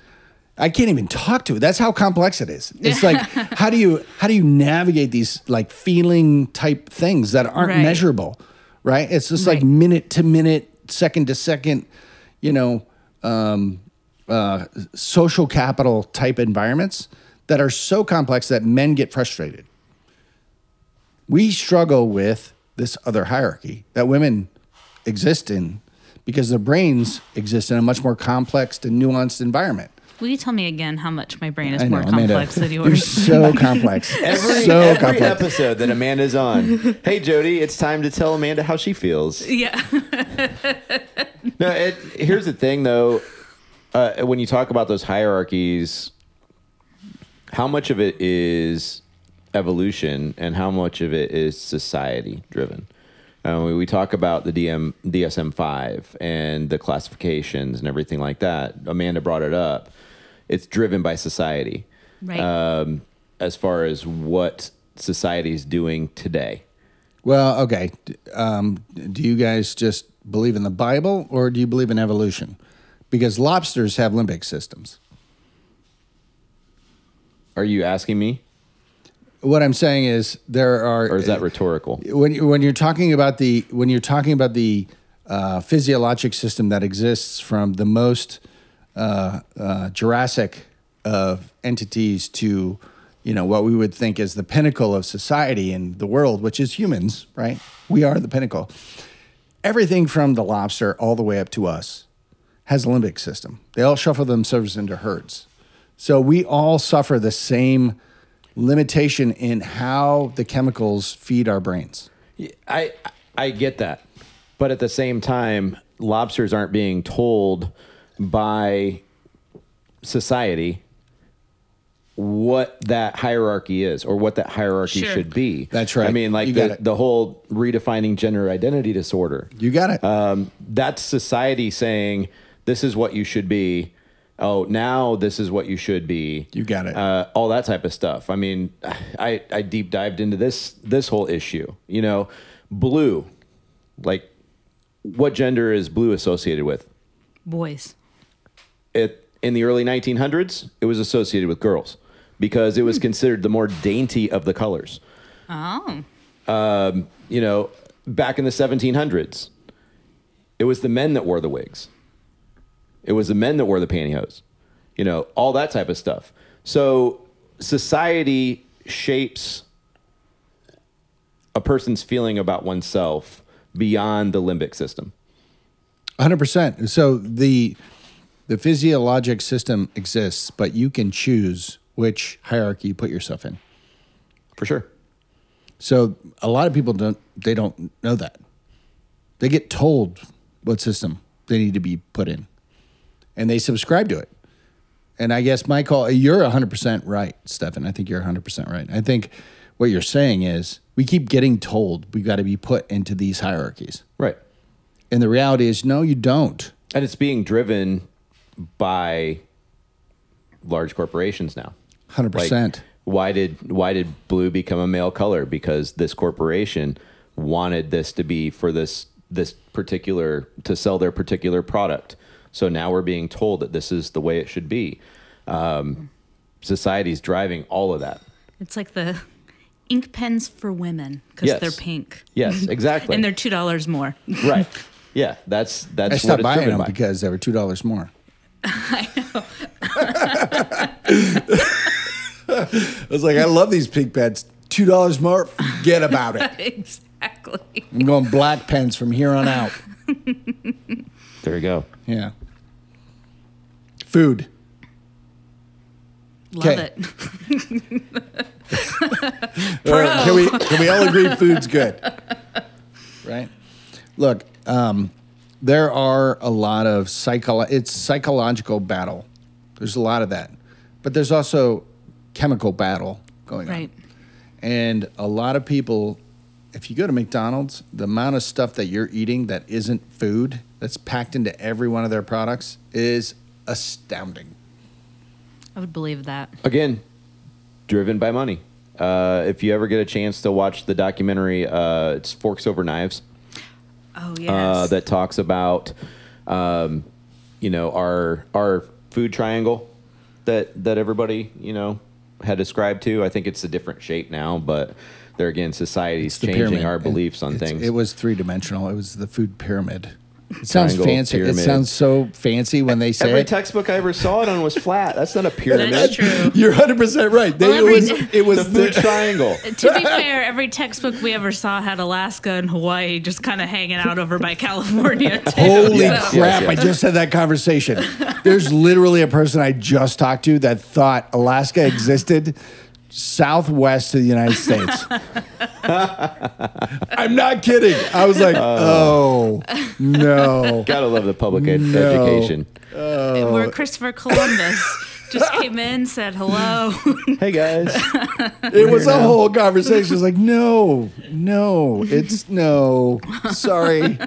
i can't even talk to it. That's how complex it is. It's like how do you how do you navigate these like feeling type things that aren't Right. measurable right? It's just like minute to minute second to second you know um, uh, social capital type environments that are so complex that men get frustrated. We struggle with this other hierarchy that women exist in because their brains exist in a much more complex and nuanced environment. Will you tell me again how much my brain is I know, more Amanda, complex than yours? You're yours? so complex. Every, so every complex. episode that Amanda's on. Hey, Jody, it's time to tell Amanda how she feels. yeah. No, it, here's the thing, though. Uh, when you talk about those hierarchies, how much of it is evolution and how much of it is society driven? Uh, we, we talk about the DM, DSM 5 and the classifications and everything like that. Amanda brought it up. It's driven by society Right. um, as far as what society is doing today. Well, okay. Um, do you guys just believe in the Bible or do you believe in evolution? Because lobsters have limbic systems. Are you asking me, What I'm saying is there are or is that rhetorical? when you, when you're talking about the when you're talking about the uh, physiologic system that exists from the most uh, uh, Jurassic of entities to you know what we would think is the pinnacle of society and the world, which is humans, right? We are the pinnacle. Everything from the lobster all the way up to us has a limbic system. They all shuffle themselves into herds. So we all suffer the same limitation in how the chemicals feed our brains. I I get that, but at the same time, lobsters aren't being told by society what that hierarchy is or what that hierarchy Sure. should be. That's right. I mean, like the, the whole redefining gender identity disorder. You got it. Um, that's society saying this is what you should be. Oh, now this is what you should be. You got it. Uh, all that type of stuff. I mean, I I deep dived into this this whole issue. You know, blue, like what gender is blue associated with? Boys. It in the early 1900s, it was associated with girls because it was considered the more dainty of the colors. Oh. Um, you know, back in the 1700s, it was the men that wore the wigs. It was the men that wore the pantyhose. You know, all that type of stuff. So society shapes a person's feeling about oneself beyond the limbic system. 100%. So the the physiologic system exists, but you can choose which hierarchy you put yourself in. For sure. So a lot of people don't they don't know that. They get told what system they need to be put in. And they subscribe to it. And I guess my call you're 100% right, Stefan. I think you're 100% right. I think what you're saying is we keep getting told we got to be put into these hierarchies. Right. And the reality is no you don't. And it's being driven by large corporations now. 100%. Like, why did why did blue become a male color? Because this corporation wanted this to be for this this particular to sell their particular product. So now we're being told that this is the way it should be. Um, society's driving all of that. It's like the ink pens for women because Yes. they're pink. Yes, exactly. And they're two dollars more. right. Yeah, that's that's I stopped buying them by. because they were two dollars more. I know. I was like, I love these pink pens. Two dollars more. forget about it. exactly. I'm going black pens from here on out. There you go. Yeah. Food. Love Okay. it. All right, can we can we all agree food's good? Right? Look, um, there are a lot of psycho it's psychological battle. There's a lot of that. But there's also chemical battle going on. Right. on. And a lot of people if you go to McDonald's, the amount of stuff that you're eating that isn't food that's packed into every one of their products is astounding. I would believe that. Again, driven by money. Uh, if you ever get a chance to watch the documentary, uh, it's Forks Over Knives. Oh yes. uh, that talks about, um, you know, our our food triangle that that everybody you know had ascribed to. I think it's a different shape now, but there again, society's the changing pyramid. our beliefs on It's- things. It was three dimensional. It was the food pyramid. It sounds Triangle, fancy. It sounds so fancy when they say Every it. textbook I ever saw it on was flat. That's not a pyramid. That's true. You're 100 percent right. They, Well, it was every- it was The food triangle. to be fair, every textbook we ever saw had Alaska and Hawaii just kind of hanging out over by California. Too, Holy so- crap! Yes, I just had that conversation. There's literally a person I just talked to that thought Alaska existed southwest of the United States. I'm not kidding. I was like, uh. oh no. Gotta love the public ed- No. education. Oh. Where Christopher Columbus just came in, said hello. Hey guys, It was a whole conversation. It was like, no, no, it's no. Sorry.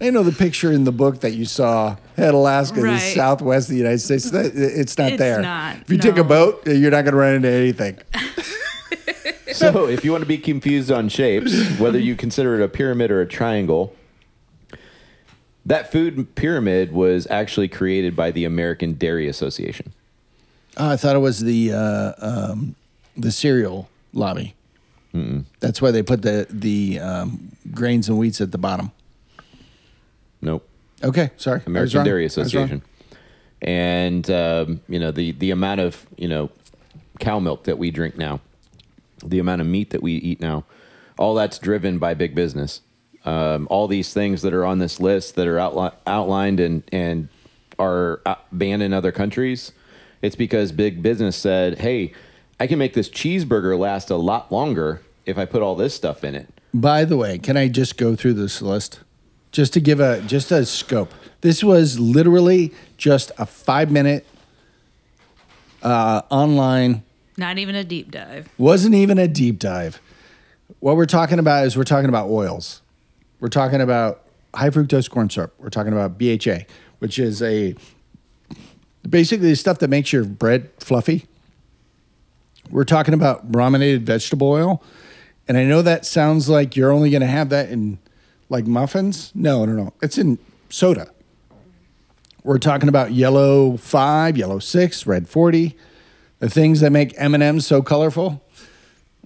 I know the picture in the book that you saw at Alaska, the Right. southwest of the United States. It's not It's there. not, if you take a boat, you're not going to run into anything. so if you want to be confused on shapes, whether you consider it a pyramid or a triangle, that food pyramid was actually created by the American Dairy Association. Oh, I thought it was the uh, um, the cereal lobby. That's why they put the the um, grains and wheats at the bottom. Nope. Okay, sorry, American. Dairy I was wrong. Association. And um, you know the the amount of you know cow milk that we drink now, the amount of meat that we eat now, all that's driven by big business. Um, all these things that are on this list that are outli- outlined and and are uh, banned in other countries, it's because big business said, "Hey, I can make this cheeseburger last a lot longer if I put all this stuff in it." By the way, can I just go through this list, just to give a just a scope? This was literally just a five minute uh, online. Not even a deep dive. Wasn't even a deep dive. What we're talking about is we're talking about oils. We're talking about high fructose corn syrup. We're talking about BHA, which is a basically the stuff that makes your bread fluffy. We're talking about brominated vegetable oil. And I know that sounds like you're only going to have that in like muffins. No, no, no. It's in soda. We're talking about yellow 5, yellow 6, red 40. The things that make M&Ms so colorful.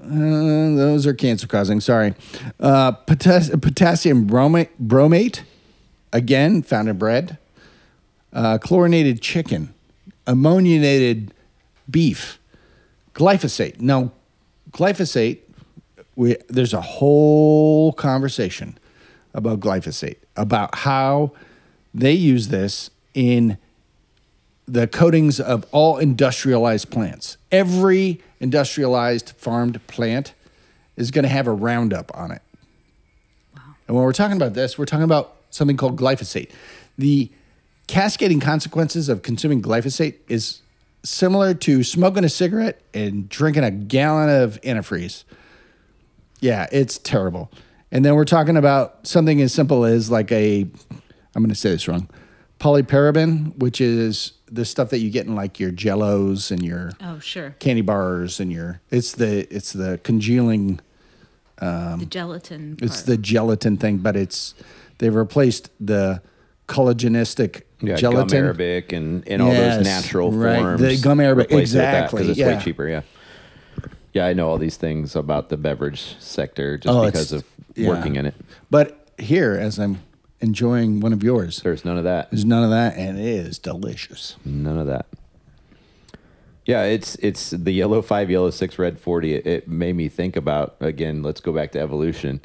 Uh, those are cancer causing. Sorry. Uh, potas- potassium bromate, bromate, again, found in bread. Uh, chlorinated chicken, ammoniated beef, glyphosate. Now, glyphosate, we, there's a whole conversation about glyphosate, about how they use this in the coatings of all industrialized plants. Every industrialized farmed plant is going to have a Roundup on it. And when we're talking about this, we're talking about something called glyphosate. The cascading consequences of consuming glyphosate is similar to smoking a cigarette and drinking a gallon of antifreeze. Yeah, it's terrible. And then we're talking about something as simple as like a, I'm going to say this wrong, polyparaben, which is the stuff that you get in like your jellos and your Oh, sure. candy bars and your, it's the, it's the congealing um, the gelatin. it's part. the gelatin thing, but it's they've replaced the collagenistic Yeah, gelatin. gum arabic and, and all Yes, those natural right. forms. The gum arabic, Replace it with that 'cause exactly, it's yeah. way cheaper. Yeah, yeah, I know all these things about the beverage sector just Oh, because it's- of yeah. working in it. But here, as I'm enjoying one of yours, There's none of that. there's none of that, and it is delicious. None of that. Yeah, it's it's the yellow five, yellow six, red forty. It, it made me think about again. Let's go back to evolution.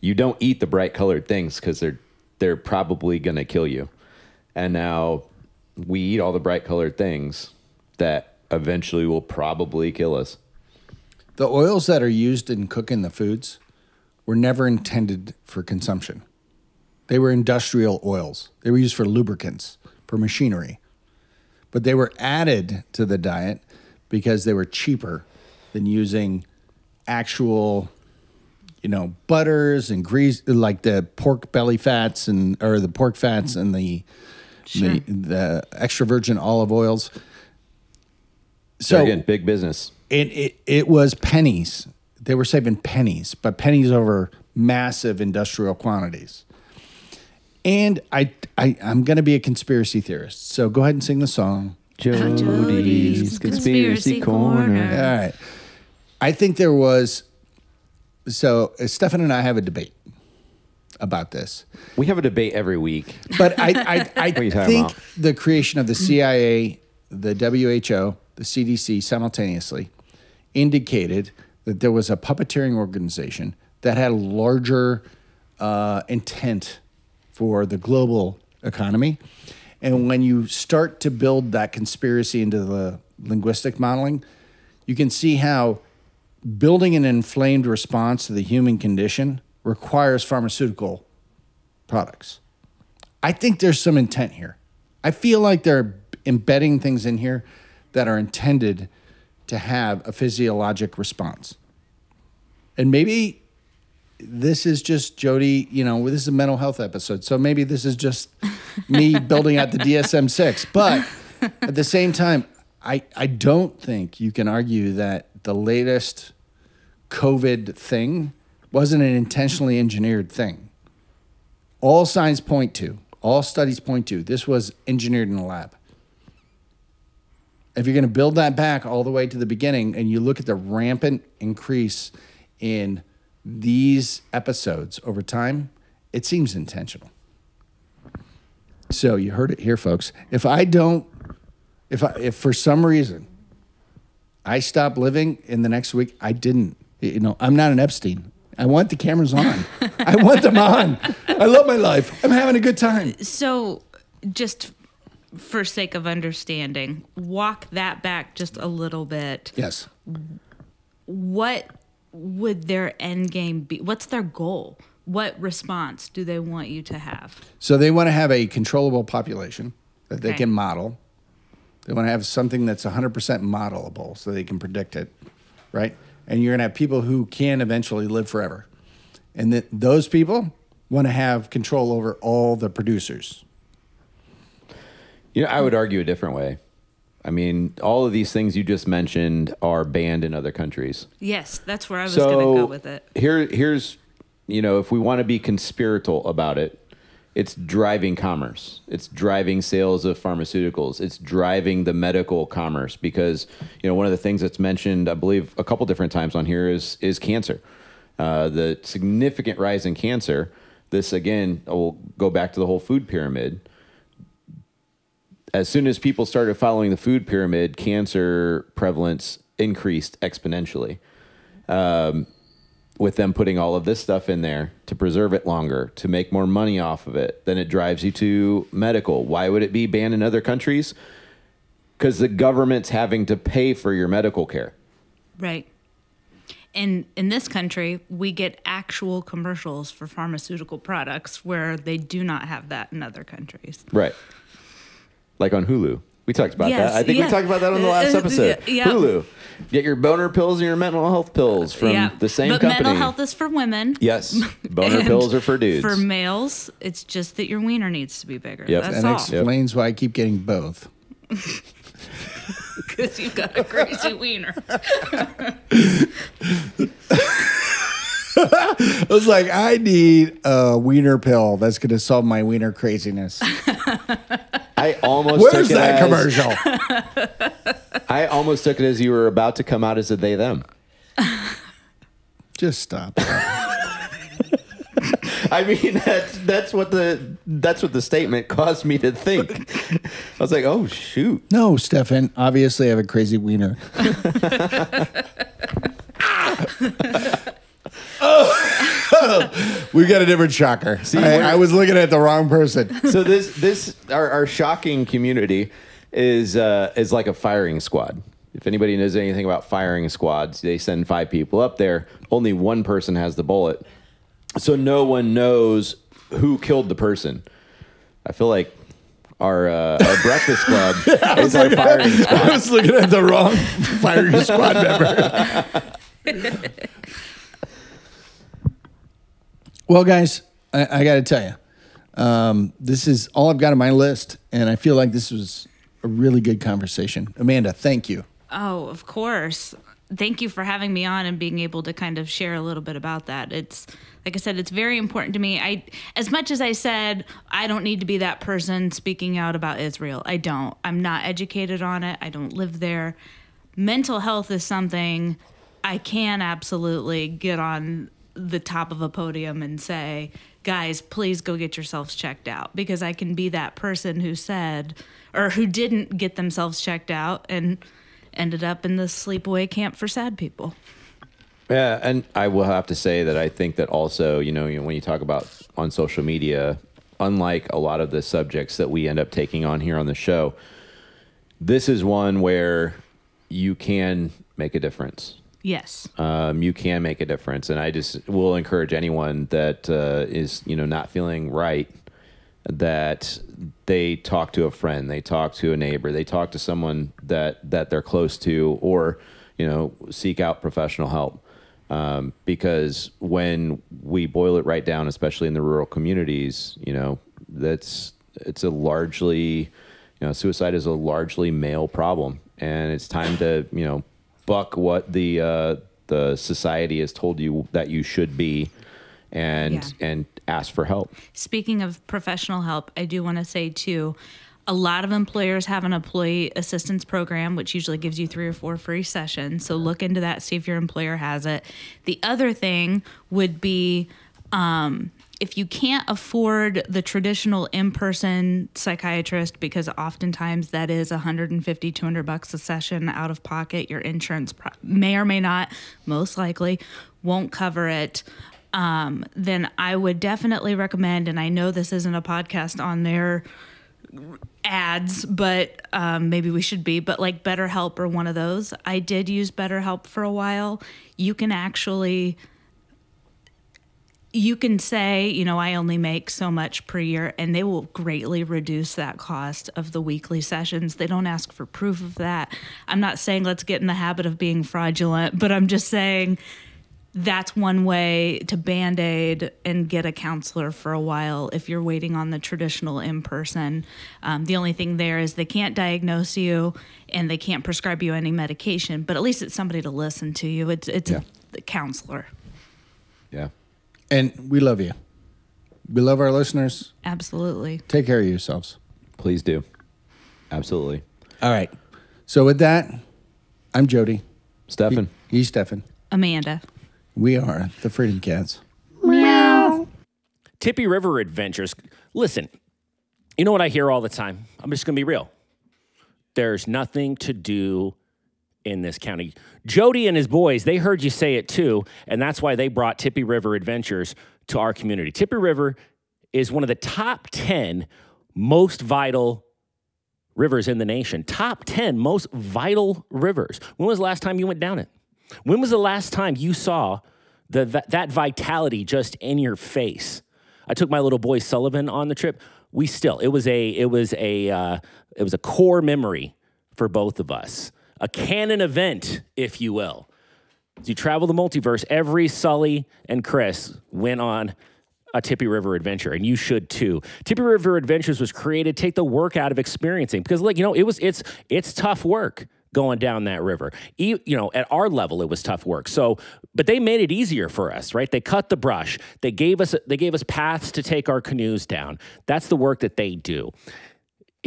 You don't eat the bright colored things because they're they're probably gonna kill you. And now we eat all the bright colored things that eventually will probably kill us. The oils that are used in cooking the foods were never intended for consumption. They were industrial oils. They were used for lubricants, for machinery. But they were added to the diet because they were cheaper than using actual, you know, butters and grease, like the pork belly fats and or the pork fats and the Sure. the, the extra virgin olive oils. So So again, big business. It, it it was pennies. They were saving pennies, but pennies over massive industrial quantities. And I, I I'm going to be a conspiracy theorist. So go ahead and sing the song. Jody's Conspiracy Corner. All right. I think there was. So uh, Stefan and I have a debate about this, We have a debate every week. but I I, I are think about? the creation of the CIA, the WHO, the CDC simultaneously indicated that there was a puppeteering organization that had a larger uh, intent for the global economy. And when you start to build that conspiracy into the linguistic modeling, you can see how building an inflamed response to the human condition requires pharmaceutical products. I think there's some intent here. I feel like they're embedding things in here that are intended to have a physiologic response. And maybe this is just Jody, you know, this is a mental health episode. So maybe this is just me building out the DSM 6. But at the same time, I, I don't think you can argue that the latest COVID thing wasn't an intentionally engineered thing. All signs point to, all studies point to, this was engineered in a lab. If you're going to build that back all the way to the beginning and you look at the rampant increase in these episodes over time, it seems intentional. So you heard it here, folks. If I don't, if I, if for some reason I stop living in the next week, I didn't. You know, I'm not an Epstein. I want the cameras on. I want them on. I love my life. I'm having a good time. So, just for sake of understanding, walk that back just a little bit. Yes. What would their end game be? What's their goal? What response do they want you to have? So they want to have a controllable population that they Okay. can model. They want to have something that's 100% modelable so they can predict it, right? And you're going to have people who can eventually live forever. And that those people want to have control over all the producers. You know, I would argue a different way. I mean, all of these things you just mentioned are banned in other countries. Yes, that's where I was so going to go with it. Here, here's, you know, if we want to be conspiratorial about it, it's driving commerce. It's driving sales of pharmaceuticals. It's driving the medical commerce because you know one of the things that's mentioned, I believe, a couple different times on here is is cancer. Uh, the significant rise in cancer. This again will go back to the whole food pyramid as soon as people started following the food pyramid, cancer prevalence increased exponentially. Um, with them putting all of this stuff in there to preserve it longer, to make more money off of it, then it drives you to medical. Why would it be banned in other countries? Because the government's having to pay for your medical care. Right. And in this country, we get actual commercials for pharmaceutical products where they do not have that in other countries. Right. Like on Hulu. We talked about Yes, that. I think yeah. we talked about that on the last Uh, episode. yeah. Hulu. Get your boner pills and your mental health pills from yeah. the same but company. mental health is for women. Yes. Boner pills are for dudes. For males, it's just that your wiener needs to be bigger. Yep. That's And all. explains why I keep getting both. Because you've got a crazy wiener. I was like, I need a wiener pill that's going to solve my wiener craziness. I almost Where's took it that as- commercial? I almost took it as you were about to come out as a they them. Just stop. I mean, that's that's what the that's what the statement caused me to think. I was like, oh shoot. No, Stefan. Obviously, I have a crazy wiener. we got a different shocker. we're- I, I was looking at the wrong person. So this this our, our shocking community is uh, is like a firing squad. If anybody knows anything about firing squads, they send five people up there. Only one person has the bullet, so no one knows who killed the person. I feel like our uh, our breakfast club is our firing squad. I was looking at the wrong firing squad member. well, guys, I, I got to tell you, um, this is all I've got on my list, and I feel like this was a really good conversation. Amanda, thank you. Oh, of course. Thank you for having me on and being able to kind of share a little bit about that. It's like I said, it's very important to me. I as much as I said I don't need to be that person speaking out about Israel. I don't. I'm not educated on it. I don't live there. Mental health is something I can absolutely get on the top of a podium and say, guys, please go get yourselves checked out because I can be that person who said or who didn't get themselves checked out and ended up in the sleepaway camp for sad people. Yeah, and I will have to say that I think that also, you know, when you talk about on social media, unlike a lot of the subjects that we end up taking on here on the show, this is one where you can make a difference. Yes. Um, you can make a difference, and I just will encourage anyone that uh, is, you know, not feeling right that they talk to a friend, they talk to a neighbor, they talk to someone that that they're close to, or you know, seek out professional help. Um, because when we boil it right down, especially in the rural communities, you know, that's it's a largely, you know, suicide is a largely male problem, and it's time to you know buck what the uh, the society has told you that you should be, and Yeah. and ask for help. Speaking of professional help, I do want to say too, a lot of employers have an employee assistance program, which usually gives you three or four free sessions. So look into that, see if your employer has it. The other thing would be um, if you can't afford the traditional in-person psychiatrist because oftentimes that is 150 200 bucks a session out of pocket your insurance may or may not most likely won't cover it um, then I would definitely recommend, and I know this isn't a podcast on their ads, but um, maybe we should be, but like BetterHelp or one of those. I did use BetterHelp for a while. You can actually you can say, you know, I only make so much per year, and they will greatly reduce that cost of the weekly sessions. They don't ask for proof of that. I'm not saying let's get in the habit of being fraudulent, but I'm just saying that's one way to band aid and get a counselor for a while if you're waiting on the traditional in person. Um, the only thing there is they can't diagnose you and they can't prescribe you any medication, but at least it's somebody to listen to you. It's it's Yeah. a counselor. Yeah. And we love you. We love our listeners. Absolutely. Take care of yourselves. Please do. Absolutely. All right. So with that, I'm Jody. Stefan. He's Stefan. Amanda. We are the Freedom Cats. Meow. Tippy River Adventures. Listen, you know what I hear all the time? I'm just going to be real. There's nothing to do in this county. Jody and his boys, they heard you say it too, and that's why they brought Tippy River Adventures to our community. Tippy River is one of the top 10 most vital rivers in the nation. Top 10 most vital rivers. When was the last time you went down it? When was the last time you saw the, that, that vitality just in your face? I took my little boy Sullivan on the trip. We still it was a it was a uh, it was a core memory for both of us, a canon event, if you will. As you travel the multiverse, every Sully and Chris went on a Tippy River adventure, and you should too. Tippy River Adventures was created to take the work out of experiencing because, like you know, it was it's it's tough work going down that river. E- You know, at our level, it was tough work. So, but they made it easier for us, right? They cut the brush. They gave us they gave us paths to take our canoes down. That's the work that they do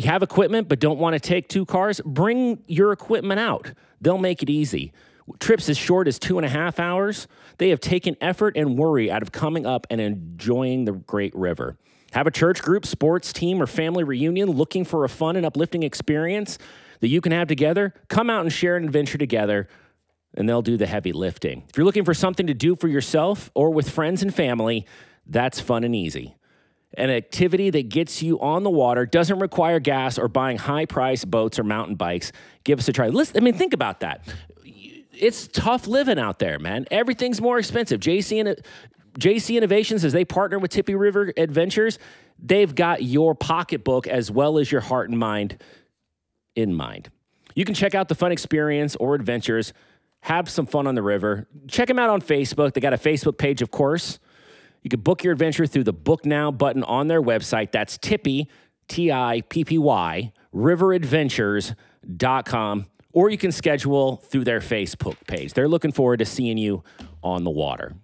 have equipment but don't want to take two cars, bring your equipment out. They'll make it easy. trips as short as two and a half hours. They have taken effort and worry out of coming up and enjoying the great river. Have a church group, sports team, or family reunion looking for a fun and uplifting experience that you can have together? Come out and share an adventure together, and they'll do the heavy lifting. If you're looking for something to do for yourself or with friends and family, that's fun and easy. An activity that gets you on the water doesn't require gas or buying high priced boats or mountain bikes. Give us a try. Listen, I mean, think about that. It's tough living out there, man. Everything's more expensive. JC and JC Innovations, as they partner with Tippy River Adventures, they've got your pocketbook as well as your heart and mind in mind. You can check out the fun experience or adventures, have some fun on the river. Check them out on Facebook. They got a Facebook page, of course. You can book your adventure through the Book Now button on their website. That's Tippy, T I P P Y, riveradventures.com. Or you can schedule through their Facebook page. They're looking forward to seeing you on the water.